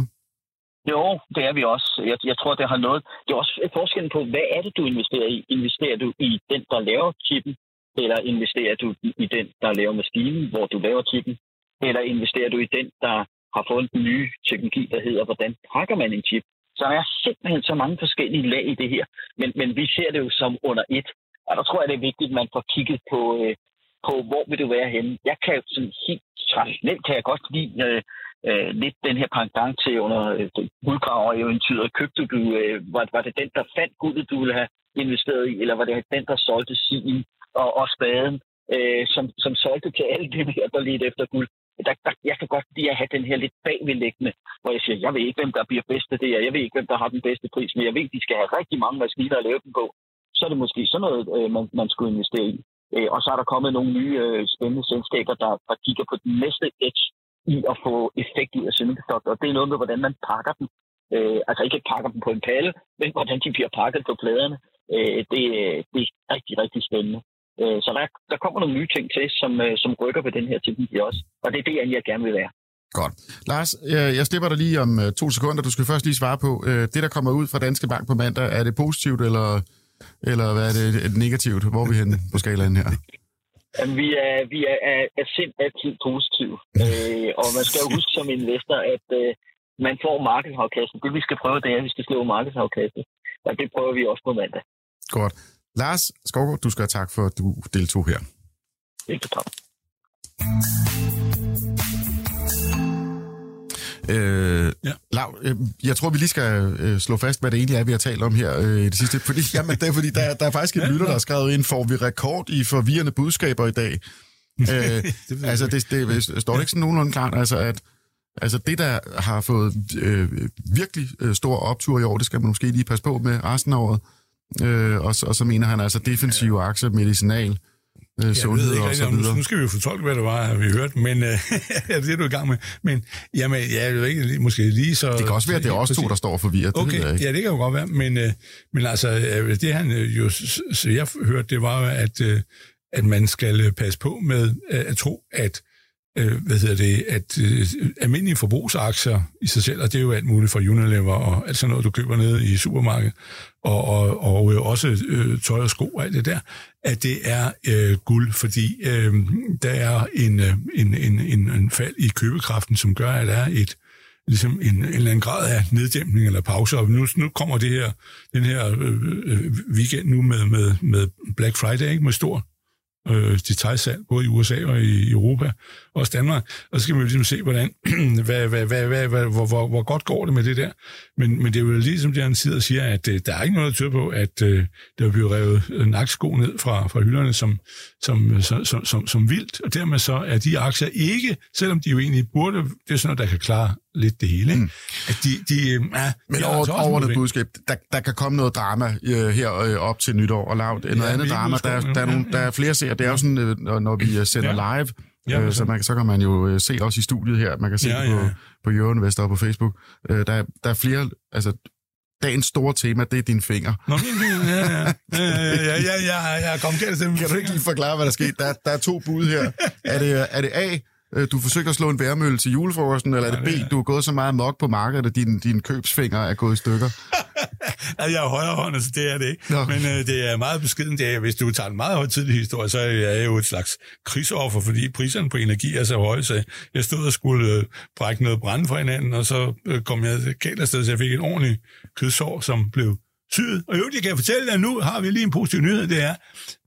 Jo, det er vi også. Jeg, jeg tror, det har noget. Det er også forskellen på, hvad er det, du investerer i? Investerer du i den, der laver chippen, eller investerer du i den, der laver maskinen, hvor du laver chippen? Eller investerer du i den, der har fået en ny teknologi, der hedder, hvordan pakker man en chip? Så der er simpelthen så mange forskellige lag i det her. Men, men vi ser det jo som under et. Og der tror jeg, det er vigtigt, at man får kigget på, øh, på hvor vil du være henne. Jeg kan jo sådan helt traditionelt kan jeg godt lide øh, øh, lidt den her pendant til under øh, guldgraver-eventyret. Købte du, øh, var, var det den, der fandt guldet, du ville have investeret i, eller var det den, der solgte sin og, og spaden, øh, som, som solgte til alle dem her, der lidt efter guld? Der, der, jeg kan godt lide at have den her lidt bagvedlæggende, hvor jeg siger, jeg ved ikke, hvem der bliver bedst af det, her, jeg ved ikke, hvem der har den bedste pris, men jeg ved, de skal have rigtig mange maskiner at lave dem på så er det måske sådan noget, øh, man, man skulle investere i. Øh, og så er der kommet nogle nye øh, spændende selskaber, der, der kigger på den næste edge i at få effekt ud af semiconductor. Og det er noget med, hvordan man pakker dem. Øh, altså ikke pakker dem på en palle, men hvordan de bliver pakket på pladerne. Øh, det, det er rigtig, rigtig spændende. Øh, så der, der kommer nogle nye ting til, som, øh, som rykker ved den her teknologi også. Og det er det, jeg gerne vil være. Godt. Lars, øh, jeg slipper dig lige om øh, to sekunder. Du skal først lige svare på, det der kommer ud fra Danske Bank på mandag, er det positivt eller eller hvad er det et negativt? Hvor er vi henne på skalaen her? Jamen, vi er, vi er, er, er sind altid positive. øh, og man skal jo huske som investor, at øh, man får markedsafkastet. Det vi skal prøve, det er, at vi skal slå markedsafkastet. Og det prøver vi også på mandag. Godt. Lars Skovgaard, du skal have tak for, at du deltog her. Velbekomme. Øh, ja. Lav, øh, jeg tror, vi lige skal øh, slå fast, hvad det egentlig er, vi har talt om her øh, i det sidste. Fordi, jamen, det er, fordi der, der er faktisk en ja, lytter, der har skrevet ind, får vi rekord i forvirrende budskaber i dag? øh, det altså, det, det, står det ikke sådan nogenlunde klart, altså, at altså, det, der har fået øh, virkelig øh, stor optur i år, det skal man måske lige passe på med resten af året. Øh, og, og så mener han altså defensive aktier, medicinal, øh, sundhed ikke, og så videre. Nu, nu skal vi jo fortolke, hvad det var, vi hørte, men øh, det er du i gang med. Men jamen, jeg er ikke måske lige så... Det kan også være, at det er også to, der står forvirret. Okay, det ja, det kan jo godt være, men, øh, men altså, det han øh, jo, så jeg hørte, det var, at, øh, at man skal passe på med øh, at tro, at øh, hvad hedder det, at øh, almindelige forbrugsaktier i sig selv, og det er jo alt muligt fra Unilever og alt sådan noget, du køber nede i supermarkedet, og, og, og øh, også øh, tøj og sko og alt det der, at det er øh, guld, fordi øh, der er en, øh, en, en, en, en fald i købekraften, som gør, at der er et ligesom en, en eller anden grad af neddæmpning eller pause. Og nu, nu kommer det her, den her øh, øh weekend nu med, med, med Black Friday, ikke? med stor øh, detaljsalg, både i USA og i Europa, også Danmark. Og så skal man jo ligesom se, hvordan, hvad, hvad, hvad, hvad, hvad, hvor, hvor, hvor godt går det med det der. Men, men det er jo ligesom det, han siger, siger at øh, der er ikke noget, der tyder på, at øh, der bliver revet øh, naksko ned fra, fra hylderne som, som, øh, som, som, som, som vildt. Og dermed så er de aktier ikke, selvom de jo egentlig burde, det er sådan noget, der kan klare lidt det hele. Ikke? Mm. At de, de, øh, ja, Men de over, altså over det budskab, der, der kan komme noget drama øh, her øh, op til nytår og lavt. Noget ja, andet drama, der, der, er nogle, der er flere serier. Det er jo sådan, øh, når vi øh, sender ja. live, Ja, øh, så, man, så kan man jo øh, se også i studiet her. Man kan se Ja, det på, ja. på Jørgen Vester på Facebook. Øh, der, er- der er flere... Altså, dagens store tema, det er dine fingre. Nå, min, ja, ja, ja, ja, ja, ja, ja, jeg kom til Kan du ikke lige forklare, hvad der skete? Der, der er to bud her. Er det, er det A, du forsøger at slå en værmølle til julefrokosten, eller er det B, du er gået så meget mok på markedet, at dine, dine købsfingre er gået i stykker? Jeg er højrehåndet, så det er det ikke. Nå. Men øh, det er meget beskeden. Det er, hvis du tager en meget højtidlig historie, så er jeg jo et slags krigsoffer, fordi priserne på energi er så høje, så jeg stod og skulle øh, brække noget brænde fra hinanden, og så øh, kom jeg galt afsted, så jeg fik et ordentligt kødsår, som blev syet. Og jo, jeg kan fortælle dig, nu har vi lige en positiv nyhed, det er,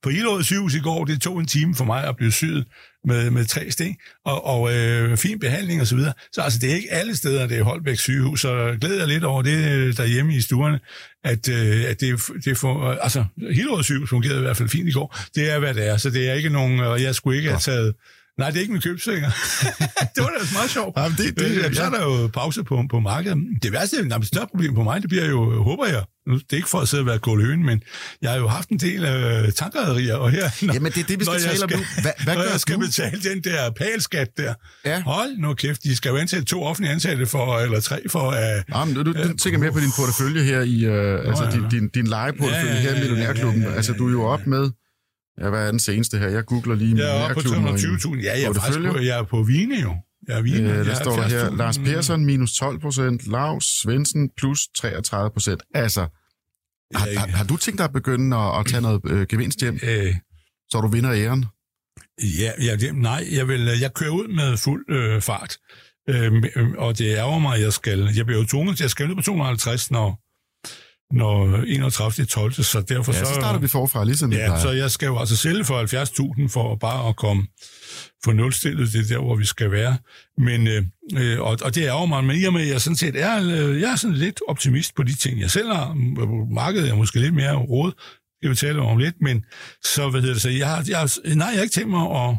på Ilåde sygehus i går, det tog en time for mig at blive syet med, med tre sting, og, og øh, fin behandling osv. Så, videre. så altså, det er ikke alle steder, det er Holbæk sygehus, så glæder jeg lidt over det øh, derhjemme i stuerne, at, øh, at det, det øh, altså, Hillerød sygehus fungerede i hvert fald fint i går. Det er, hvad det er, så det er ikke nogen, og jeg skulle ikke have taget, nej, det er ikke min købsvinger. det var da meget sjovt. Jamen, det- det- Øh, så er der jo pause på, på markedet. Det værste, nej, det større problem på mig, det bliver jo, håber jeg, nu, det er ikke for at sidde og være kåløen, men jeg har jo haft en del øh, tankrederier, og her, når, Jamen, det er det, vi skal tale om nu. Hvad, hvad når gør jeg skal du? betale den der palskat der. Ja. Hold nu kæft, de skal jo ansætte to offentlige ansatte for, eller tre for at... Jamen, du, du, du tænker mere på din portefølje her i, øh, altså ja, din, ja. din, din lejeportefølje Ja, ja, her i ja, ja, Millionærklubben. ja, ja, ja, Altså, du er jo ja, ja. op med, ja, hvad er den seneste her? Jeg googler lige Jeg er oppe på Millionærklubben. 220.000. Ja, jeg er faktisk på, jeg er på Vine jo. Jeg er Vine. Øh, Jeg der er står der her, 70.000. Lars Persson minus 12 procent, Lars Svendsen plus 33 procent. Altså, har, har, har du tænkt dig at begynde at, at tage noget øh, gevinst hjem, Øh, så du vinder æren? Ja, ja det, nej, jeg, vil, jeg kører ud med fuld øh, fart. Øhm, øhm, og det ærger mig, jeg skal... Jeg bliver jo tvunget til at skal ud på 250, når, når 31. 12. Så derfor Ja, så starter vi forfra, ligesom Ja, plejer. så jeg skal jo altså sælge for 70.000 for bare at komme for nulstillet, det er der, hvor vi skal være. Men, øh, øh, og, og det ærger mig, men i og med, at jeg sådan set er, øh, jeg er sådan lidt optimist på de ting, jeg selv har. Markedet er måske lidt mere råd, det vil tale om lidt, men så, hvad hedder det, så jeg har, jeg har, nej, jeg har ikke tænkt mig at,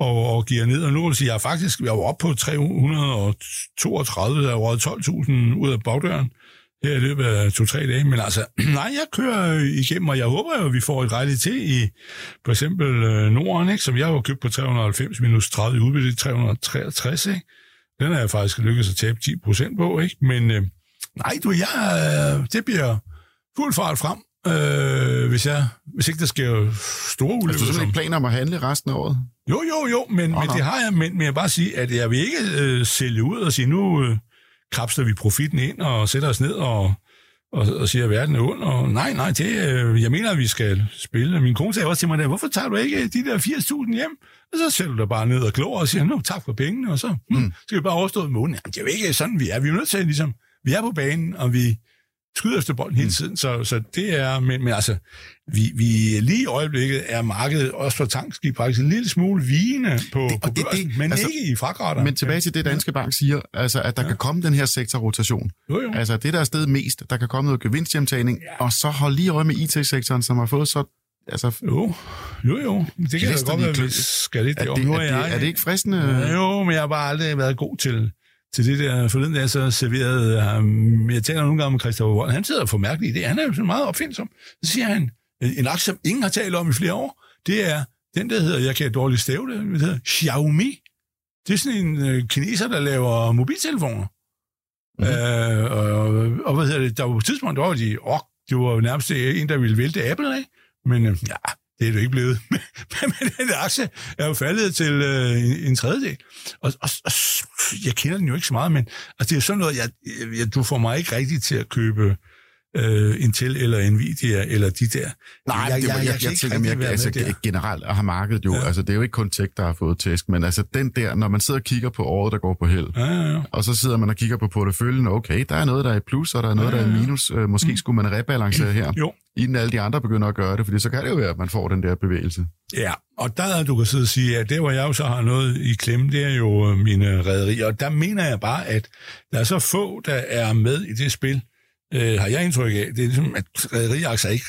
og, og giver ned, og nu vil jeg sige, jeg er faktisk, jeg var oppe på 332, der er røget 12.000 ud af bagdøren her i løbet af to-tre dage, men altså, nej, jeg kører igennem, og jeg håber jo, at vi får et rejligt til i for eksempel øh, Norden, ikke, som jeg har købt på 390 minus 30 i udbytte, 363, ikke? Den har jeg faktisk lykkedes at tabe 10 procent på, ikke? Men øh, nej, du, jeg, øh, det bliver fuld fart frem, øh, hvis, jeg, hvis ikke der sker store ulykker. Altså, du har ikke planer om at handle resten af året? jo, jo, jo, men, men nå. det har jeg, men, men jeg vil bare sige, at jeg vil ikke øh, sælge ud og sige, nu øh, krabster vi profitten ind og sætter os ned og, og, og siger, at verden er ond. Og nej, nej, det, øh, jeg mener, at vi skal spille. Min kone sagde også til mig, der, hvorfor tager du ikke de der 80.000 hjem? Og så sætter du dig bare ned og glor og siger, nu tak for pengene, og så hmm, skal vi bare overstå en måned. Jamen, det er jo ikke sådan, vi er. Vi er nødt til, ligesom, vi er på banen, og vi skyder efter bolden hele tiden. Så, så det er, men, men altså, vi, vi lige i øjeblikket er markedet også for tankskib faktisk en lille smule vigende på, Det- på og det- børsen, det- men altså, ikke i fragrater. Men tilbage til det, Danske Bank siger, altså, at der ja. kan komme den her sektorrotation. Jo, jo. Altså, det der er sted mest, der kan komme noget gevinsthjemtagning, ja. Og så hold lige øje med IT-sektoren, som har fået så... Altså, Jo, jo, jo. Det kan da godt være, vi skal lidt er, det, Nu er, det, er det ikke fristende? Jo, men jeg har bare aldrig været god til, til det der. Forleden dag så serverede ham, jeg taler nogle gange med Christopher Wold, han sidder for mærkelige idéer. Han er jo sådan meget opfindsom. Så siger han, en aktie, som ingen har talt om i flere år, det er den, der hedder, jeg kan dårligt stave det, det hedder Xiaomi. Det er sådan en øh, kineser, der laver mobiltelefoner. Mm. Øh, og, og, hvad hedder det, der var på et tidspunkt, der var de, åh, det var jo nærmest en, der ville vælte Apple af. Men øh, ja, det er det ikke blevet. men, men den aktie er jo faldet til øh, en, en tredjedel. Og, og, og, jeg kender den jo ikke så meget, men altså, det er sådan noget, jeg, jeg, du får mig ikke rigtigt til at købe øh, Intel eller Nvidia eller de der. Nej, jeg, jeg, jeg, jeg, jeg, tænker mere, altså, generelt har markedet jo, ja. Ja. altså det er jo ikke kun tech, der har fået tæsk, men altså den der, når man sidder og kigger på året, der går på held, Ja, ja, ja. og så sidder man og kigger på porteføljen, okay, der er noget, der er i plus, og der er noget, der er i minus, øh, måske skulle man rebalancere her, Jo. inden alle de andre begynder at gøre det, fordi så kan det jo være, at man får den der bevægelse. Ja, og der du kan sidde og sige, at det, hvor jeg jo så har noget i klemme, det er jo øh, mine rædderier. Og der mener jeg bare, at der er så få, der er med i det spil, øh, har jeg indtryk af. Det er ligesom, at rædderiaktier ikke...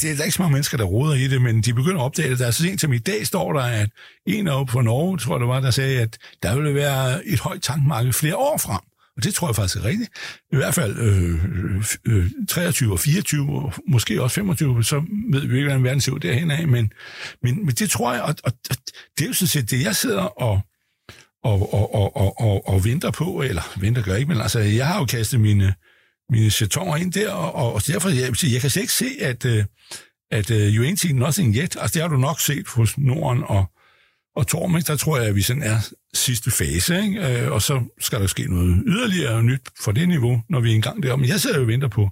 Det er der er ikke så mange mennesker, der roder i det, men de begynder at opdage det. Der er så sent som i dag står der, at en op fra Norge, tror jeg det var, der sagde, at der ville være et højt tankmarked flere år frem. Og det tror jeg faktisk er rigtigt. I hvert fald øh, øh, øh 23 og 24, og måske også 25, så ved vi ikke, hvordan verden ser ud derhen af, men, men, men det tror jeg, og, og, og det er jo sådan set det, jeg sidder og, og, og, og, og, og, og venter på, eller venter gør ikke, men altså, jeg har jo kastet mine, mine jetoner ind der, og, og derfor, jeg, jeg kan slet ikke se, at, øh, at uh, you ain't seen nothing yet. Altså, det har du nok set hos Norden og, og Torm, ikke? der tror jeg, at vi sådan er sidste fase, ikke? Uh, og så skal der ske noget yderligere nyt for det niveau, når vi er engang deroppe. Men jeg sidder jo og venter på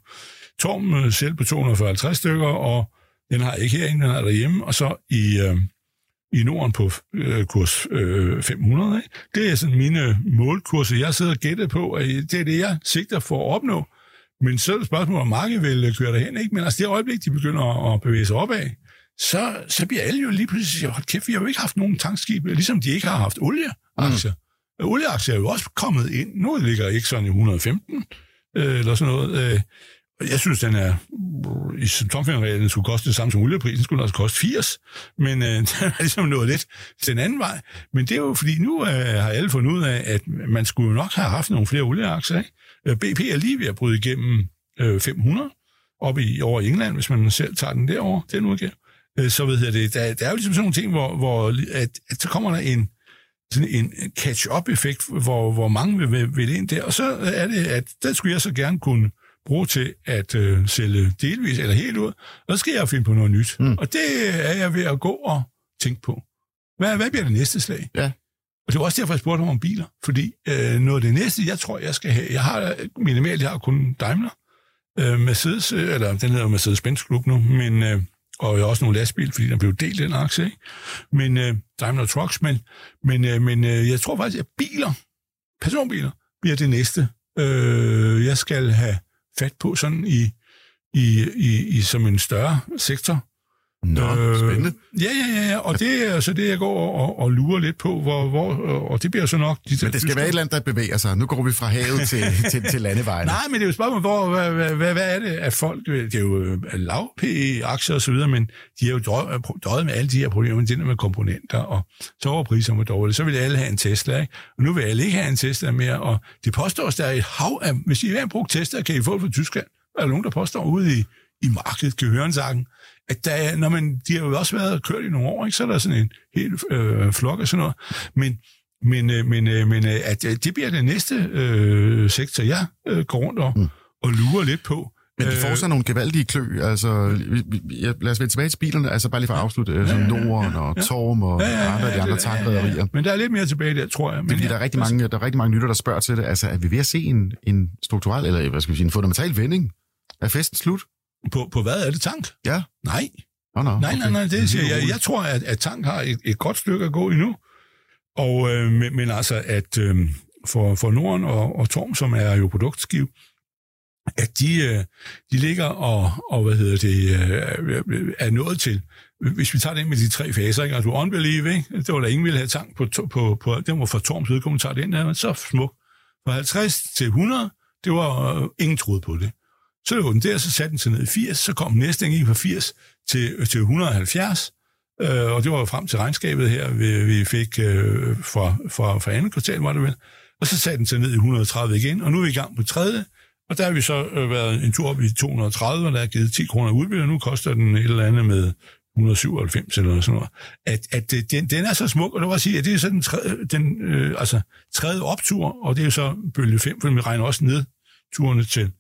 Torm selv på 250 stykker, og den har jeg ikke herinde, den har derhjemme, og så i, uh, i Norden på uh, kurs uh, 500. Ikke? Det er sådan mine målkurser, jeg sidder og gætter på, at det er det, jeg sigter for at opnå. Men så er det spørgsmål, om markedet vil køre derhen, ikke? Men altså det øjeblik, de begynder at bevæge sig opad, så, så bliver alle jo lige pludselig siger, hold kæft, vi har jo ikke haft nogen tankskib, ligesom de ikke har haft olieaktier. Mm. Olieaktier er jo også kommet ind. Nu ligger ikke sådan i 115, øh, eller sådan noget. Øh, jeg synes, den er, i tomfingerreglen skulle koste det samme som olieprisen, skulle også koste 80, men øh, den er ligesom nået lidt til den anden vej. Men det er jo, fordi nu øh, har alle fundet ud af, at man skulle nok have haft nogle flere olieaktier, ikke? Øh, BP er lige ved at bryde igennem øh, 500 op i, over i England, hvis man selv tager den derover den udgave. Øh, så ved jeg det, der, der er jo ligesom sådan nogle ting, hvor, hvor at, at så kommer der en, sådan en catch-up-effekt, hvor, hvor mange vil, vil ind der, og så er det, at der skulle jeg så gerne kunne bruge til at øh, sælge delvis eller helt ud, og så skal jeg finde på noget nyt. Mm. Og det er jeg ved at gå og tænke på. Hvad, hvad bliver det næste slag? Ja. Og det var også derfor, jeg spurgte om biler, fordi øh, noget af det næste, jeg tror, jeg skal have, jeg har minimalt, jeg har kun Daimler, øh, Mercedes, øh, eller den hedder Mercedes-Benz Club nu, men, øh, og jeg har også nogle lastbil, fordi der blev delt den aktie, ikke? Men øh, Daimler Trucks, men, men, øh, men øh, jeg tror faktisk, at biler, personbiler, bliver det næste, øh, jeg skal have fat på sådan i, i, i, i som en større sektor. Nå, øh, spændende. Ja, ja, ja, ja, og det er så det, jeg går og, og, og lurer lidt på, hvor, hvor, og det bliver så nok... De men det skal være et andet, der bevæger sig. Nu går vi fra havet til, til, til landevejen. Nej, men det er jo spørgsmålet, hvor, hvad, hvad, hvad, er det, at folk... Det er jo øh, lav PE-aktier og så videre, men de er jo døjet med alle de her problemer, det med komponenter, og så var priserne dårlige. Så vil alle have en Tesla, ikke? Og nu vil alle ikke have en Tesla mere, og det påstår at der er et hav af... Hvis I vil have brugt Tesla, kan I få det fra Tyskland. Der er nogen, der påstår ude i, i markedet, kan høre en sagen at der, når man, de har jo også været kørt i nogle år, ikke, så er der sådan en helt øh, flok og sådan noget. Men, men, øh, men, øh, men øh, at det bliver den næste øh, sektor, jeg øh, går rundt og, mm. og lurer lidt på. Men de får så nogle gevaldige klø. Altså, lad os vende tilbage til bilerne, altså bare lige for at afslutte, ja, ja, Norden og ja. Torm og ja, ja, andre af de andre tankrederier. Men der er lidt mere tilbage der, tror jeg. Men fordi ja, der, er rigtig mange, der er rigtig mange lytter, der spørger til det. Altså, er vi ved at se en, en strukturel, eller hvad skal vi sige, en fundamental vending? Er festen slut? På, på hvad er det tank? Ja. Nej. Oh, no, nej, okay. nej, nej, det siger jeg. Jeg tror, at, at Tank har et, et godt stykke at gå endnu. Og, øh, men, men altså, at øh, for, for Norden og, og Torm, som er jo produktskiv, at de, øh, de ligger og, og hvad hedder det, øh, er nået til, hvis vi tager det med de tre faser, ikke? altså unbelieve, ikke? det var der ingen ville have tank på, på, på det var for Torms vedkommende, tager det ind, der, så smuk. Fra 50 til 100, det var øh, ingen troede på det. Så lå den der, så satte den sig ned i 80, så kom næste gang fra 80 til, til 170, øh, og det var frem til regnskabet her, vi, vi fik øh, fra, fra, fra andet kvartal, var det vel. Og så satte den sig ned i 130 igen, og nu er vi i gang på tredje, og der har vi så øh, været en tur op i 230, og der er givet 10 kroner udbytte, og nu koster den et eller andet med 197 eller sådan noget. At, at øh, den, den er så smuk, og det var at sige, at det er så den, tredje, den øh, altså, tredje optur, og det er jo så bølge 5, for vi regner også ned turene til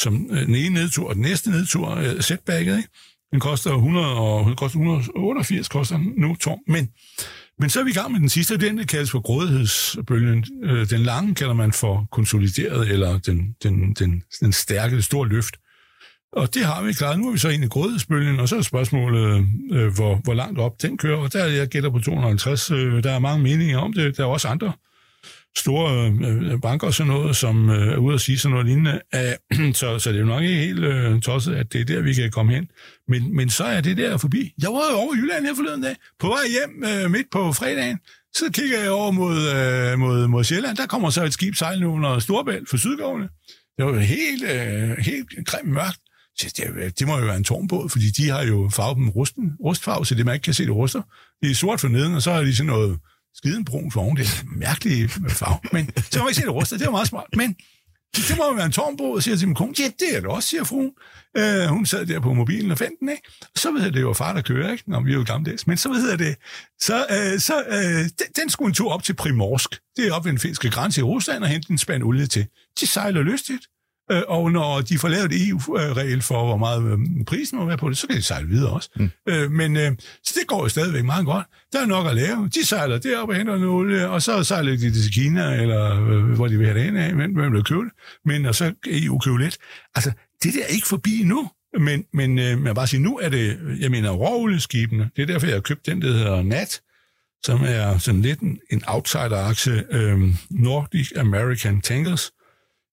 som øh, den ene nedtur, og den næste nedtur, øh, setbacket, ikke? Den koster 100 og, den koster 188, koster den nu tom. Men, men så er vi i gang med den sidste, den der kaldes for grådighedsbølgen. Øh, den lange kalder man for konsolideret, eller den, den, den, den stærke, det store løft. Og det har vi klaret. Nu er vi så ind i grådighedsbølgen, og så er spørgsmålet, øh, hvor, hvor langt op den kører. Og der jeg gætter på 250. Øh, der er mange meninger om det. Der er også andre store øh, øh, banker og sådan noget, som øh, er ude at sige sådan noget lignende. Æh, øh, så, så det er jo nok ikke helt øh, tosset, at det er der, vi kan komme hen. Men, men så er det der forbi. Jeg var jo over i Jylland her forleden dag, på vej hjem øh, midt på fredagen. Så kigger jeg over mod, øh, mod, mod Sjælland. Der kommer så et skib sejlende under Storbælt for Sydgående. Det var helt, øh, helt grimt mørkt. Så det, øh, det må jo være en tornbåd, fordi de har jo farvet dem rusten, rustfarve, så det man ikke kan se, det ruster. Det er sort for neden, og så er de sådan noget skiden brun vogn. Det er mærkelig øh, farve. Men så kan man ikke se det rustet. Det var meget smart. Men det må jo være en tårnbåd, siger til min kone. Ja, det er det også, siger fruen. Øh, hun sad der på mobilen og fandt den, ikke? Så ved jeg, det var far, der kører, ikke? Nå, vi er jo gammeldags. Men så ved jeg det. Så, øh, så øh, den, den skulle en tur op til Primorsk. Det er op ved den finske grænse i Rusland og hente en spand olie til. De sejler lystigt. Øh, og når de får lavet et EU-regel for, hvor meget øh, prisen må være på det, så kan de sejle videre også. Mm. Øh, men øh, så det går jo stadigvæk meget godt. Der er nok at lave. De sejler derop og henter noget olie, og så sejler de til Kina, eller øh, hvor de vil have det hen af, men man vil købe det. Men og så EU købe lidt. Altså, det der er ikke forbi nu. Men, men øh, man bare sige, nu er det, jeg mener, råolieskibene. Det er derfor, jeg har købt den, der hedder NAT, som er sådan lidt en, en outsider-aktie, øh, Nordic American Tankers,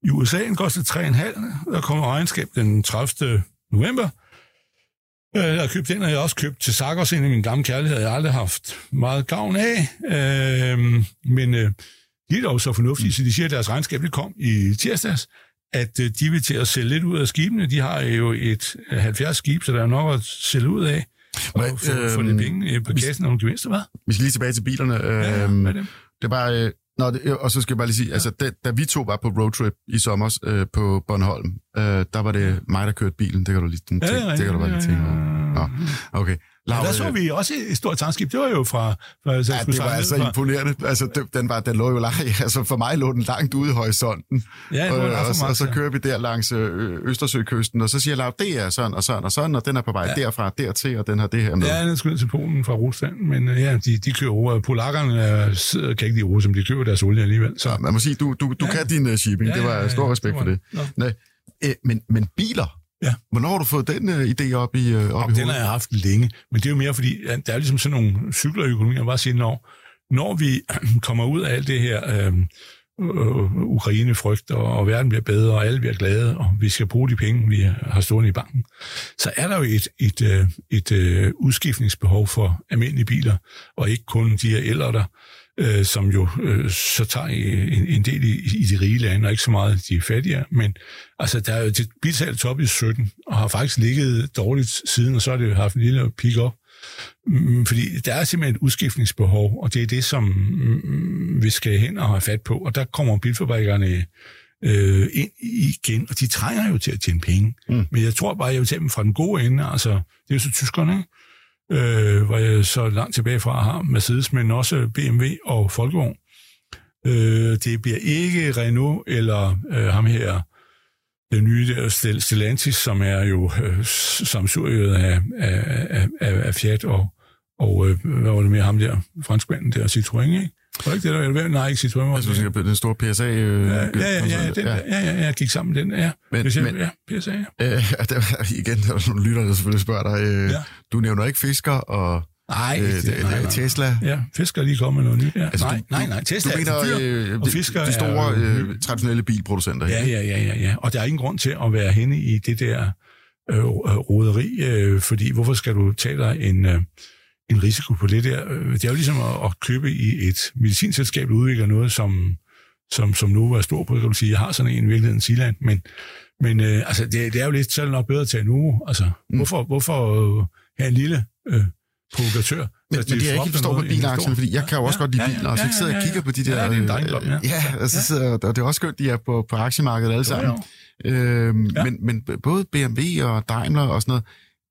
i USA kostede 3,5. Der kommer regnskab den 30. november. Øh, jeg har købt den, og jeg har også købt til Sakos, en af mine gamle kærligheder, jeg har aldrig haft meget gavn af. Øh, men øh, de er dog så fornuftige, så de siger, at deres regnskab det kom i tirsdags, at øh, de vil til at sælge lidt ud af skibene. De har jo et 70 skib, så der er nok at sælge ud af. Og få, øh, få lidt penge på kassen og nogle gevinster, hvad? Vi skal lige tilbage til bilerne. Øh, ja, hvad er det? det er bare, øh, Nå, det, og så skal jeg bare lige sige, ja. altså, da, da vi to var på roadtrip i sommer øh, på Bornholm, øh, der var det mig, der kørte bilen. Det kan du lige tænke, ja, ja, ja, det kan du bare lige tænke Nå, okay. Laura, der så vi også et stort tankskib. Det var jo fra... fra ja, det var altså fra. imponerende. Altså, det, den, var, den lå jo langt, altså for mig lå den langt ude i horisonten. Ja, og, og, og, så kører vi der langs Østersøkysten, og så siger Laura, det er sådan og sådan og sådan, og den er på vej ja. derfra dertil, og den har det her med. Ja, den skal til Polen fra Rusland, men ja, de, de kører over. Polakkerne er, kan ikke lide Rusland, de køber deres olie alligevel. Så. Ja, man må sige, du, du, du ja. kan din shipping. Ja, det var ja, ja, stor respekt det var, for det. Nej, men, men biler, Ja. Hvornår har du fået den uh, idé op i, uh, op Jamen, i Den har jeg haft længe, men det er jo mere fordi, ja, der er ligesom sådan nogle cykler i økonomien, jeg bare sige, når, når vi kommer ud af alt det her øh, øh, Ukraine-frygt, og, og verden bliver bedre, og alle bliver glade, og vi skal bruge de penge, vi har stående i banken, så er der jo et, et, et, et uh, udskiftningsbehov for almindelige biler, og ikke kun de her ældre, der øh, som jo øh, så tager en, en del i, i de rige lande, og ikke så meget de fattige. Men altså, der er jo det bilsalg top i 17, og har faktisk ligget dårligt siden, og så har det haft en lille pick op. Mm, fordi der er simpelthen et udskiftningsbehov, og det er det, som mm, vi skal hen og have fat på. Og der kommer bilfabrikkerne øh, ind igen, og de trænger jo til at tjene penge. Mm. Men jeg tror bare, jeg vil tage dem fra den gode ende. Altså, det er jo så tyskerne, ikke? Øh, hvor jeg så langt tilbage fra har Mercedes, men også BMW og Volkswagen. Øh, det bliver ikke Renault eller øh, ham her, den nye der Stellantis, som er jo øh, samsuriet af, af, af, af Fiat og, og øh, hvad var det med ham der, franskmanden der, Citroën, ikke? Var ikke det, der var Nej, ikke Citroën. Du tænker den store PSA? Øh, ja, ja, ja, ja, den, ja. ja, ja, jeg gik sammen med den, ja. Men, PSA, men, ja, PSA, ja. Øh, der, igen, der er nogle lytter, der selvfølgelig spørger dig. Øh, ja. Du nævner ikke fisker og... Nej, øh, det, nej, nej. Tesla. Ja, Fisker er lige kommet noget nyt. Ja. Altså, nej, nej, nej, Tesla du mener, er dyr, øh, og Fisker de store er, øh, traditionelle bilproducenter. Ja, ja, ja, ja, ja. Og der er ingen grund til at være henne i det der øh, roderi, øh, fordi hvorfor skal du tage dig en... Øh, en risiko på det der. Øh, det er jo ligesom at, at købe i et medicinselskab, der udvikler noget, som, som, som nu er stor på, kan du sige, jeg har sådan en i virkeligheden Sealand, men, men øh, altså, det, det, er jo lidt, så er det nok bedre at tage nu. Altså, mm. hvorfor, hvorfor øh, have en lille øh, provokatør? Men, men det er ikke forstår på bilaktien, fordi jeg kan jo også ja, godt lide biler, og så sidder jeg og kigger på de der... Ja, det er en øh, ja. ja, og så sidder og det er også skønt, de er på, på aktiemarkedet alle sammen. Jo, jo. Øhm, ja. men, men både BMW og Daimler og sådan noget,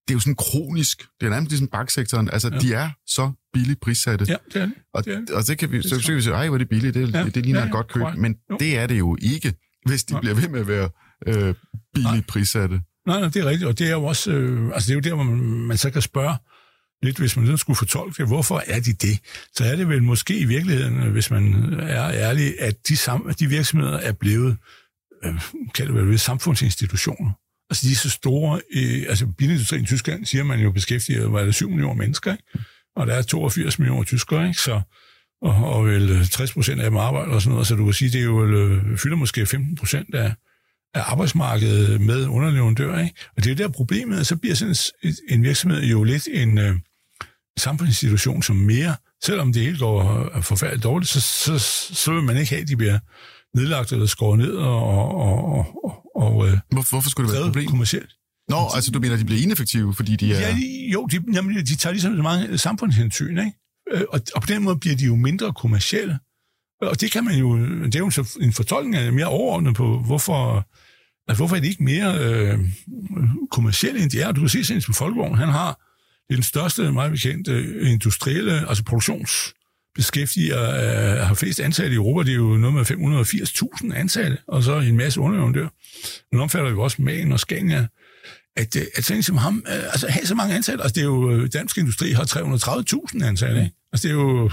det er jo sådan kronisk. Det er nærmest ligesom banksektoren. Altså, ja. de er så billigt prissatte. Ja, det er det. Og, det, er det. og det kan vi, så, så kan vi sige, ej, hvor er det billigt, det, ja. det, ligner ja, ja, et godt køb. Men jo. det er det jo ikke, hvis de ja. bliver ved med at være øh, billigt prissatte. Nej, nej, det er rigtigt, og det er jo også, øh, altså det er jo der, hvor man, man så kan spørge lidt, hvis man sådan skulle fortolke det, hvorfor er de det? Så er det vel måske i virkeligheden, hvis man er ærlig, at de, sam, de virksomheder er blevet, øh, kan det være, samfundsinstitutioner. Altså de er så store, øh, altså bilindustrien i Tyskland, siger man jo beskæftiger, var det 7 millioner mennesker, ikke? og der er 82 millioner tyskere, ikke? Så, og, og vel 60 procent af dem arbejder og sådan noget, så du kan sige, det er jo, øh, fylder måske 15 procent af, af arbejdsmarkedet med underleverandører, ikke? Og det er jo der problemet, at så bliver sådan en, en virksomhed jo lidt en øh, samfundsinstitution, som mere, selvom det hele går øh, forfærdeligt dårligt, så, så, så vil man ikke have, at de bliver nedlagt eller skåret ned og, og, og, og, øh, Hvor, hvorfor skulle det være et problem? kommercielt. Nå, altså du mener, at de bliver ineffektive, fordi de er... Ja, de, jo, de, jamen, de tager ligesom så mange samfundshensyn, ikke? øh, og, og på den måde bliver de jo mindre kommercielle. Og det kan man jo, det er jo en fortolkning af mere overordnet på, hvorfor, altså, hvorfor er det ikke mere øh, kommercielle end de er. Du kan se sådan på Folkevogn, han har den største, meget bekendte industrielle, altså produktions beskæftiger, øh, har flest ansatte i Europa, det er jo noget med 580.000 ansatte, og så en masse underleverandører. Nu omfatter jo også Magen og Scania, at, øh, at sådan som ham, øh, altså have så mange ansatte, altså det er jo, øh, dansk industri har 330.000 ansatte, ikke? Altså det er jo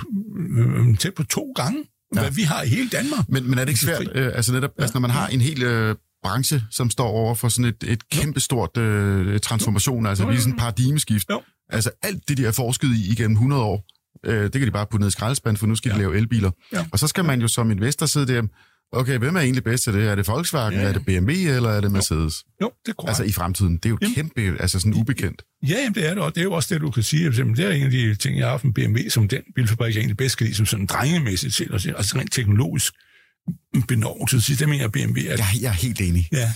øh, tæt på to gange, ja. hvad vi har i hele Danmark. Men, men er det ikke svært, øh, altså netop, ja. altså når man har en hel øh, branche, som står over for sådan et, et kæmpestort øh, transformation, altså jo, jo, jo. sådan et paradigmeskift, jo. altså alt det, de har forsket i igennem 100 år, øh, det kan de bare putte ned i skraldespanden, for nu skal ja. de lave elbiler. Ja. Og så skal man jo som investor sidde der, Okay, hvem er egentlig bedst til det? Er det Volkswagen, ja. er det BMW, eller er det Mercedes? Jo, jo det er korrekt. Altså i fremtiden. Det er jo jamen, kæmpe, altså sådan ubekendt. Ja, jamen, det er det, og det er jo også det, du kan sige. Det er en af de ting, jeg har haft med BMW, som den bilfabrik, jeg egentlig bedst kan lide, som sådan drengemæssigt set, altså rent teknologisk benovelse. Så det mener jeg, BMW er... Jeg, jeg er helt enig. Ja.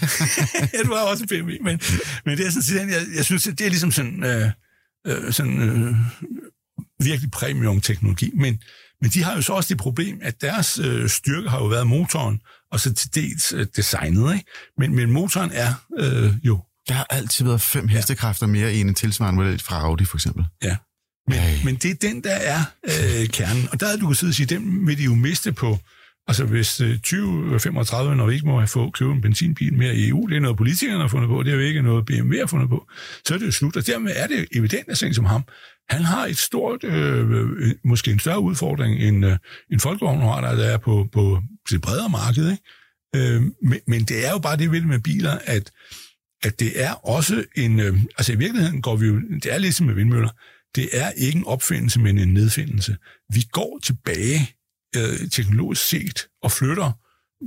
ja, du har også BMW, men, men det er sådan, jeg, jeg synes, det er ligesom sådan, øh, øh, sådan øh, virkelig premium-teknologi. Men, men de har jo så også det problem, at deres øh, styrke har jo været motoren, og så til dels øh, designet. Ikke? Men, men motoren er øh, jo... Der har altid været fem hestekræfter mere i en tilsvarende model fra Audi, for eksempel. Ja. Men, men det er den, der er øh, kernen. Og der er du kan sidde og sige, den vil de jo miste på Altså hvis øh, 2035, når vi ikke må få købe en benzinbil mere i EU, det er noget politikerne har fundet på, det er jo ikke noget BMW har fundet på, så er det jo slut. Og dermed er det evident, at sådan som ham, han har et stort, øh, øh, måske en større udfordring end, øh, en folkevogn har, der er på, på det bredere marked. Ikke? Øh, men, men det er jo bare det ved med biler, at, at det er også en... Øh, altså i virkeligheden går vi jo... Det er ligesom med vindmøller. Det er ikke en opfindelse, men en nedfindelse. Vi går tilbage øh, teknologisk set og flytter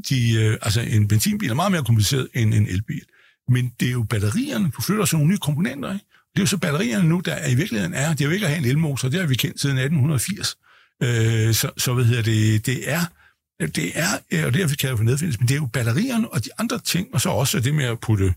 de, øh, altså en benzinbil er meget mere kompliceret end en elbil. Men det er jo batterierne, du flytter sådan nogle nye komponenter, ikke? Det er jo så batterierne nu, der i virkeligheden er, det er jo ikke at have en elmotor, det har vi kendt siden 1880. Øh, så, så hvad hedder det, det er, det er, øh, og det har vi kaldt for nedfindelse, men det er jo batterierne og de andre ting, og så også det med at putte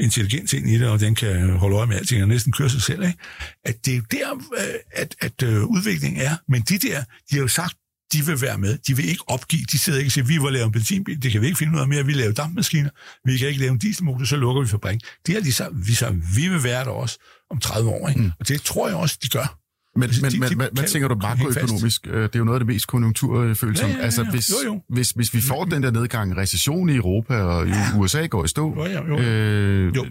intelligens ind i det, og den kan holde øje med alting og næsten køre sig selv, ikke? at det er jo der, øh, at, at, at udviklingen er. Men de der, de har jo sagt de vil være med. De vil ikke opgive. De sidder ikke og siger, vi vil lave en benzinbil, det kan vi ikke finde ud af mere, vi laver dampmaskiner, vi kan ikke lave en dieselmotor, så lukker vi fabrikken. Det er de så, vi, så, vi vil være der også om 30 år, ikke? Mm. og det tror jeg også, de gør. Men, altså, men, de, men, de, men hvad tænker du makroøkonomisk? Øh, det er jo noget af det mest konjunkturfølsomme. Ja, ja, ja, altså, hvis, jo, jo. Hvis, hvis vi får den der nedgang, recession i Europa, og ja. USA går i stå, jo, ja, jo. Øh, jo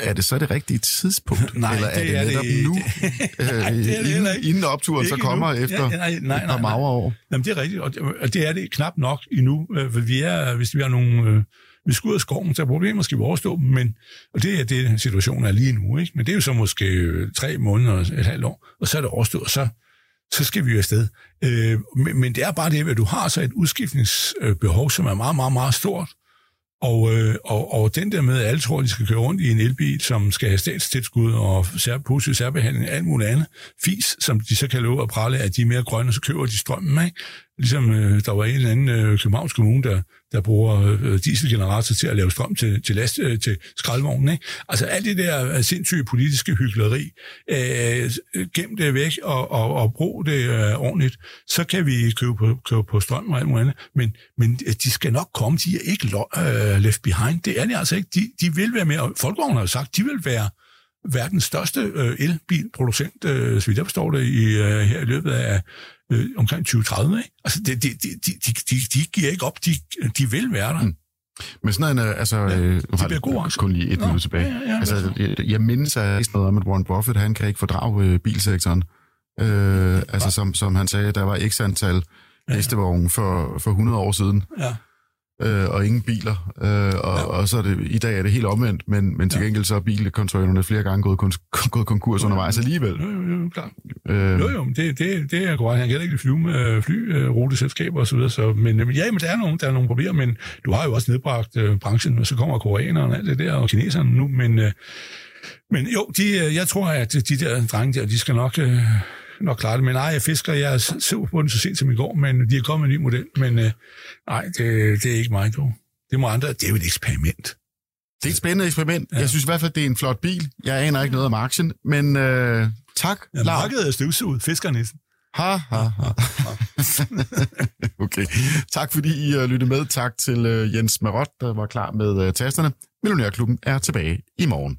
er det så det rigtige tidspunkt? nej, eller er det, det netop det, nu, det, øh, det inden, inden opturen så kommer nu. efter ja, nej, nej, et par magre år? Jamen, det er rigtigt, og det er det knap nok endnu. Øh, for vi er, hvis vi har nogle... Øh, vi skal ud af skoven, så problemer skal vi overstå dem, men, og det er det, situationen er lige nu, ikke? men det er jo så måske øh, tre måneder, et halvt år, og så er det overstået, og så, så skal vi jo afsted. Øh, men, men det er bare det, at du har så et udskiftningsbehov, som er meget, meget, meget stort, og, øh, og, og den der med, at alle tror, at de skal køre rundt i en elbil, som skal have statstilskud og sær, positiv særbehandling og alt muligt andet, fis, som de så kan love at prale, at de er mere grønne, så køber de strømmen, ikke? Ligesom øh, der var en eller anden øh, Københavns Kommune, der, der bruger øh, dieselgenerator til at lave strøm til, til, last, øh, til skraldvognen. Ikke? Altså alt det der øh, sindssyge politiske hyggeleri, øh, gem det væk og, og, og brug det øh, ordentligt, så kan vi købe på, købe på strøm og alt muligt andet. Men, men øh, de skal nok komme, de er ikke øh, left behind. Det er de altså ikke. De, de vil være med, og Folkevognen har jo sagt, de vil være verdens største øh, elbilproducent, øh, så vidt jeg forstår det, i, øh, her i løbet af øh, omkring 2030. Ikke? Altså, det, de, de, de, de, de giver ikke op, de, de vil være der. Mm. Men sådan en, altså, ja, øh, nu har jeg kun lige et minut tilbage. Ja, ja, altså, jeg, jeg mindes at noget om, at Warren Buffett, han kan ikke fordrage øh, bilsektoren. Øh, altså, som, som han sagde, der var x antal hestevogne for, for 100 år siden. Ja øh, og ingen biler. Øh, og, ja. og så er det, i dag er det helt omvendt, men, men til gengæld så er bilkontrollørerne flere gange gået, kon- gået konkurs undervejs alligevel. Jo, jo, jo, klart. Øh, jo, jo, det, det, det er godt. Han kan ikke flyve med flyruteselskaber osv., så, så, men ja, men der er, nogle, der er nogle problemer, men du har jo også nedbragt øh, branchen, og så kommer koreanerne og alt det der, og kineserne nu, men, øh, men jo, de, jeg tror, at de der drenge der, de skal nok... Øh, nok klare det. Men nej, jeg fisker, jeg så på den så sent som i går, men de har kommet med en ny model. Men øh, nej, det, det er ikke mig, du. Det må andre. Det er jo et eksperiment. Det er et spændende eksperiment. Ja. Jeg synes i hvert fald, det er en flot bil. Jeg aner ikke noget om aktien, men øh, tak, ja, Markedet er støvsuget. Fiskernæsten. Ha, ha, ha. okay. Tak fordi I uh, lyttede med. Tak til uh, Jens Marot, der var klar med uh, tasterne. Millionærklubben er tilbage i morgen.